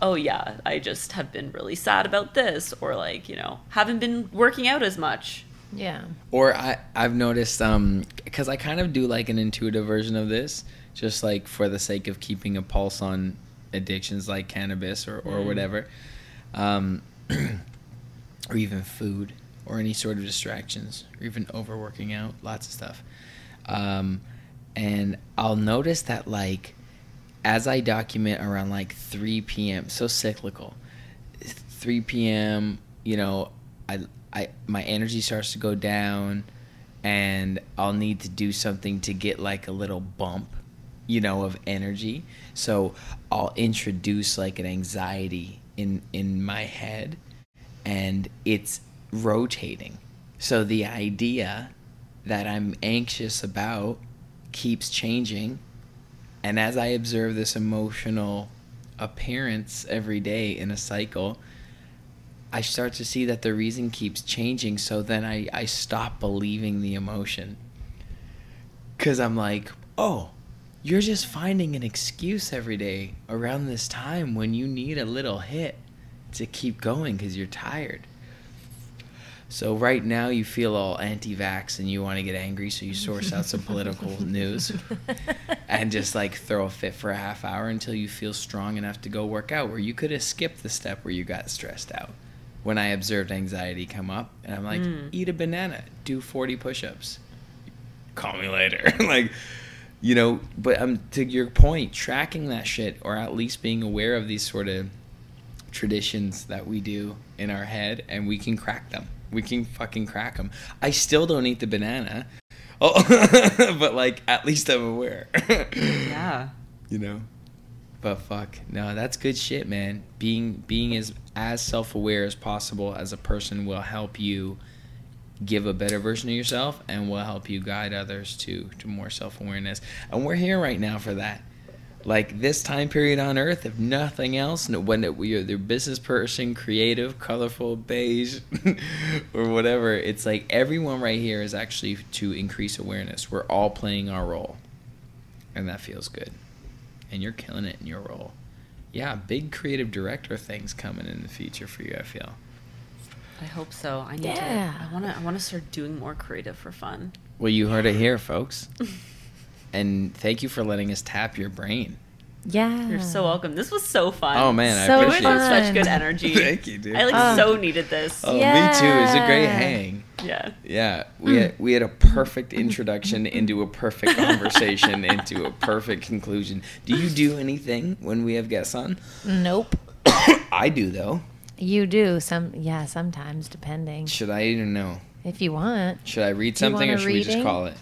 S4: oh yeah, I just have been really sad about this, or like you know haven't been working out as much.
S2: Yeah.
S1: Or I I've noticed um because I kind of do like an intuitive version of this, just like for the sake of keeping a pulse on addictions like cannabis or or
S4: Mm.
S1: whatever, um, or even food or any sort of distractions or even overworking out, lots of stuff. Um, and I'll notice that like as I document around like 3 p.m. so cyclical 3 p.m. you know I I my energy starts to go down and I'll need to do something to get like a little bump you know of energy so I'll introduce like an anxiety in in my head and it's rotating so the idea that I'm anxious about keeps changing and as I observe this emotional appearance every day in a cycle, I start to see that the reason keeps changing. So then I, I stop believing the emotion. Because I'm like, oh, you're just finding an excuse every day around this time when you need a little hit to keep going because you're tired. So right now you feel all anti-vax and you want to get angry, so you source out some political news and just like throw a fit for a half hour until you feel strong enough to go work out. Where you could have skipped the step where you got stressed out. When I observed anxiety come up, and I'm like, eat a banana, do 40 push-ups, call me later, like. You know, but um, to your point, tracking that shit, or at least being aware of these sort of traditions that we do in our head and we can crack them. We can fucking crack them. I still don't eat the banana. Oh, but like at least I'm aware.
S4: Yeah.
S1: You know. But fuck. No, that's good shit, man. Being being as as self-aware as possible as a person will help you give a better version of yourself and will help you guide others to to more self-awareness. And we're here right now for that like this time period on earth if nothing else when it, we are the business person creative colorful beige or whatever it's like everyone right here is actually to increase awareness we're all playing our role and that feels good and you're killing it in your role yeah big creative director things coming in the future for you i feel
S4: I hope so. I need
S2: Yeah.
S4: to. I want to. I want to start doing more creative for fun.
S1: well you heard it here folks and thank you for letting us tap your brain
S2: Yeah.
S4: You're so welcome. This was so fun.
S1: oh man
S2: So
S1: i
S4: You
S1: appreciate
S4: guys
S1: it
S4: have such good energy.
S1: Thank you, dude.
S4: I like
S2: Ah.
S4: so needed this.
S1: oh me too it's a great hang
S4: Yeah.
S1: Yeah, we had, we had a perfect introduction into a perfect conversation into a perfect conclusion. Do you do anything when we have guests on?
S2: Nope.
S1: I do though.
S2: You do some. Yeah, sometimes depending.
S1: Should I even know?
S2: If you want.
S1: Should I read something or
S2: a
S1: should we just call it?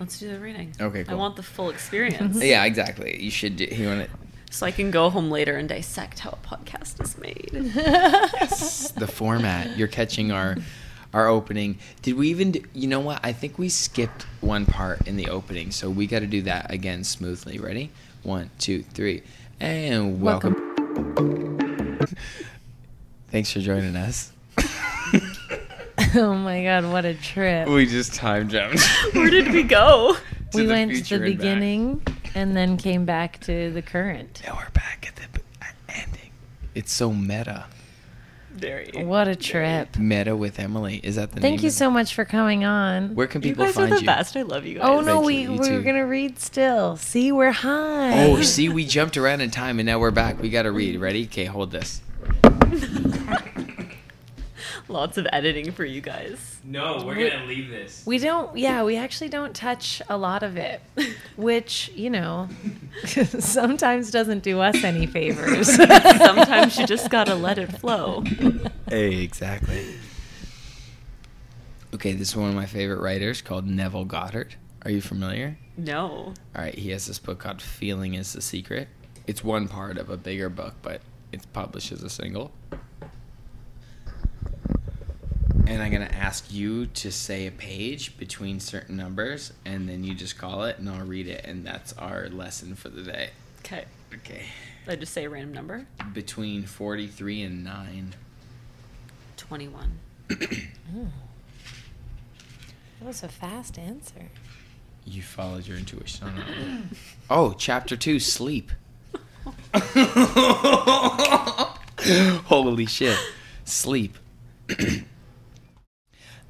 S4: Let's do the reading.
S1: Okay,
S4: I want the full experience.
S1: Yeah, exactly. You should. Do, you want it?
S4: So I can go home later and dissect how a podcast is made.
S1: the format. You're catching our our opening. Did we even? Do, you know what? I think we skipped one part in the opening, so we got to do that again smoothly. Ready? One, two, three, and welcome. Thanks for joining us.
S2: oh my god, what a trip.
S1: we just time jumped.
S4: Where did we go?
S1: to
S2: we
S1: the
S2: went to the
S1: and back.
S2: beginning and then came back to the current.
S1: Now we're back at the ending. It's so meta.
S4: Very.
S2: What a trip.
S1: Meta with Emily. Is that the name?
S2: Thank you
S1: of-
S2: so much for coming on.
S1: Where can
S4: You
S1: people
S4: guys
S1: find
S4: are the
S1: you?
S4: best. I love you oh, guys.
S2: Oh no,
S1: Thank
S2: we
S1: you, you
S2: we're gonna read still. See, we're high.
S1: Oh, see, we jumped around in time and now we're back. We got to read. Ready? Okay, hold this.
S4: Lots of editing for you guys.
S1: No, we're
S2: We-
S1: gonna leave this.
S2: We don't. Yeah, we actually don't touch a lot of it, which you know, sometimes doesn't do us any favors.
S4: Sometimes you just gotta let it flow.
S1: Hey, exactly. Okay, this is one of my favorite writers called Neville Goddard. Are you familiar?
S4: No.
S1: All right, he has this book called Feeling is the Secret. It's one part of a bigger book, but it's published as a single. And I'm going to ask you to say a page between certain numbers, and then you just call it, and I'll read it, and that's our lesson for the day.
S4: Okay.
S1: Okay.
S4: I just say a random number.
S1: Between 43 and 9.
S4: Twenty-one.
S2: That was a fast answer.
S1: You followed your intuition on that. Oh, chapter 2 Sleep. Holy shit. Sleep.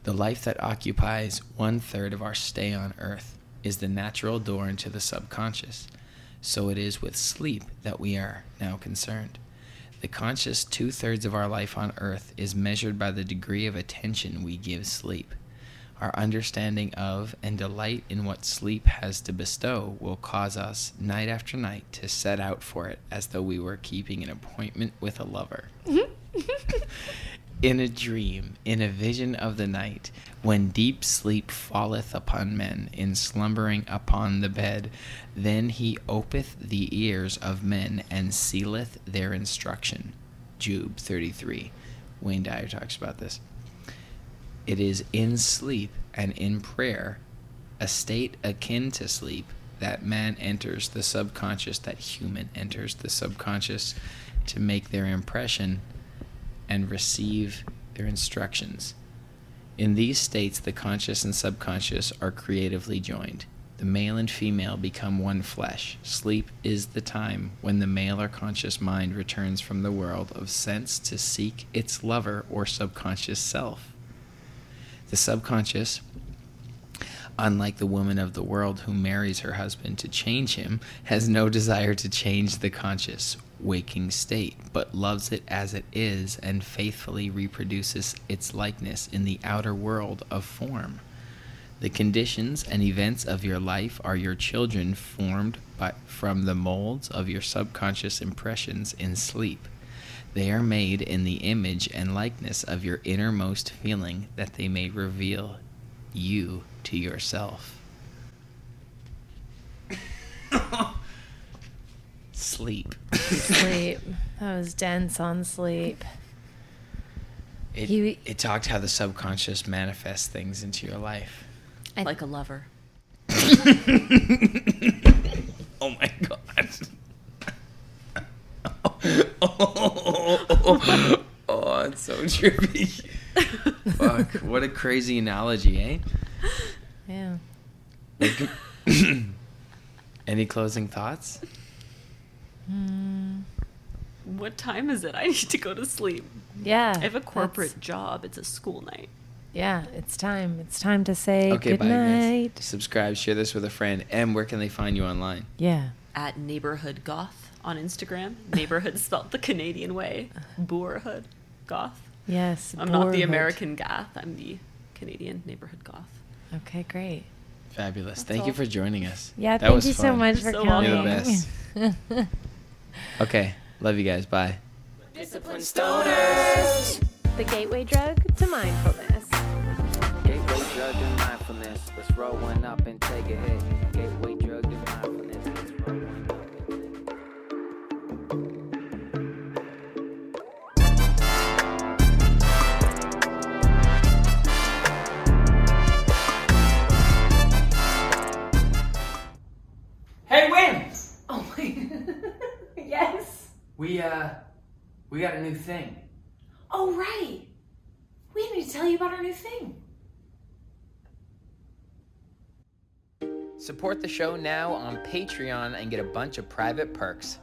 S1: the life that occupies one third of our stay on earth is the natural door into the subconscious. So it is with sleep that we are now concerned. The conscious two thirds of our life on earth is measured by the degree of attention we give sleep. Our understanding of and delight in what sleep has to bestow will cause us, night after night, to set out for it as though we were keeping an appointment with a lover. Mm-hmm. in a dream, in a vision of the night, when deep sleep falleth upon men, in slumbering upon the bed, then he opeth the ears of men and sealeth their instruction. Job 33. Wayne Dyer talks about this. It is in sleep and in prayer, a state akin to sleep, that man enters the subconscious, that human enters the subconscious to make their impression and receive their instructions. In these states, the conscious and subconscious are creatively joined. The male and female become one flesh. Sleep is the time when the male or conscious mind returns from the world of sense to seek its lover or subconscious self. The subconscious, unlike the woman of the world who marries her husband to change him, has no desire to change the conscious, waking state, but loves it as it is and faithfully reproduces its likeness in the outer world of form. The conditions and events of your life are your children formed by, from the molds of your subconscious impressions in sleep. They are made in the image and likeness of your innermost feeling that they may reveal you to yourself. Sleep.
S2: Sleep. That was dense on sleep.
S1: It,
S2: He-
S1: it talked how the subconscious manifests things into your life.
S4: I, like a lover.
S1: Oh my god. oh, oh, it's so trippy. Fuck, what a crazy analogy, eh?
S2: Yeah.
S1: Any closing thoughts?
S2: Hmm.
S4: What time is it? I need to go to sleep.
S2: Yeah.
S4: I have a
S2: that's-
S4: corporate job. It's a school night.
S2: Yeah, it's time. It's time to say
S1: Okay,
S2: good
S1: bye guys.
S2: night.
S1: Subscribe, share this with a friend, and where can they find you online?
S2: Yeah.
S4: At neighborhood goth on Instagram. Neighborhood spelled the Canadian way. Boorhood goth.
S2: Yes.
S4: I'm not the. American goth. I'm the Canadian neighborhood goth.
S2: Okay, great.
S1: Fabulous.
S4: That's
S1: Thank you for joining us.
S2: Yeah,
S1: that
S2: thank
S1: was
S2: you so
S1: fun.
S2: much for
S4: So
S2: coming.
S1: You're the best. Okay, love you guys. Bye.
S2: the gateway drug to mindfulness.
S3: Gateway drug to mindfulness. Let's roll one up and take a hit.
S5: Hey, Win!
S2: Oh my. yes.
S5: We, uh, we got a new thing.
S2: Oh right. We need to tell you about our new thing.
S1: Support the show now on Patreon and get a bunch of private perks.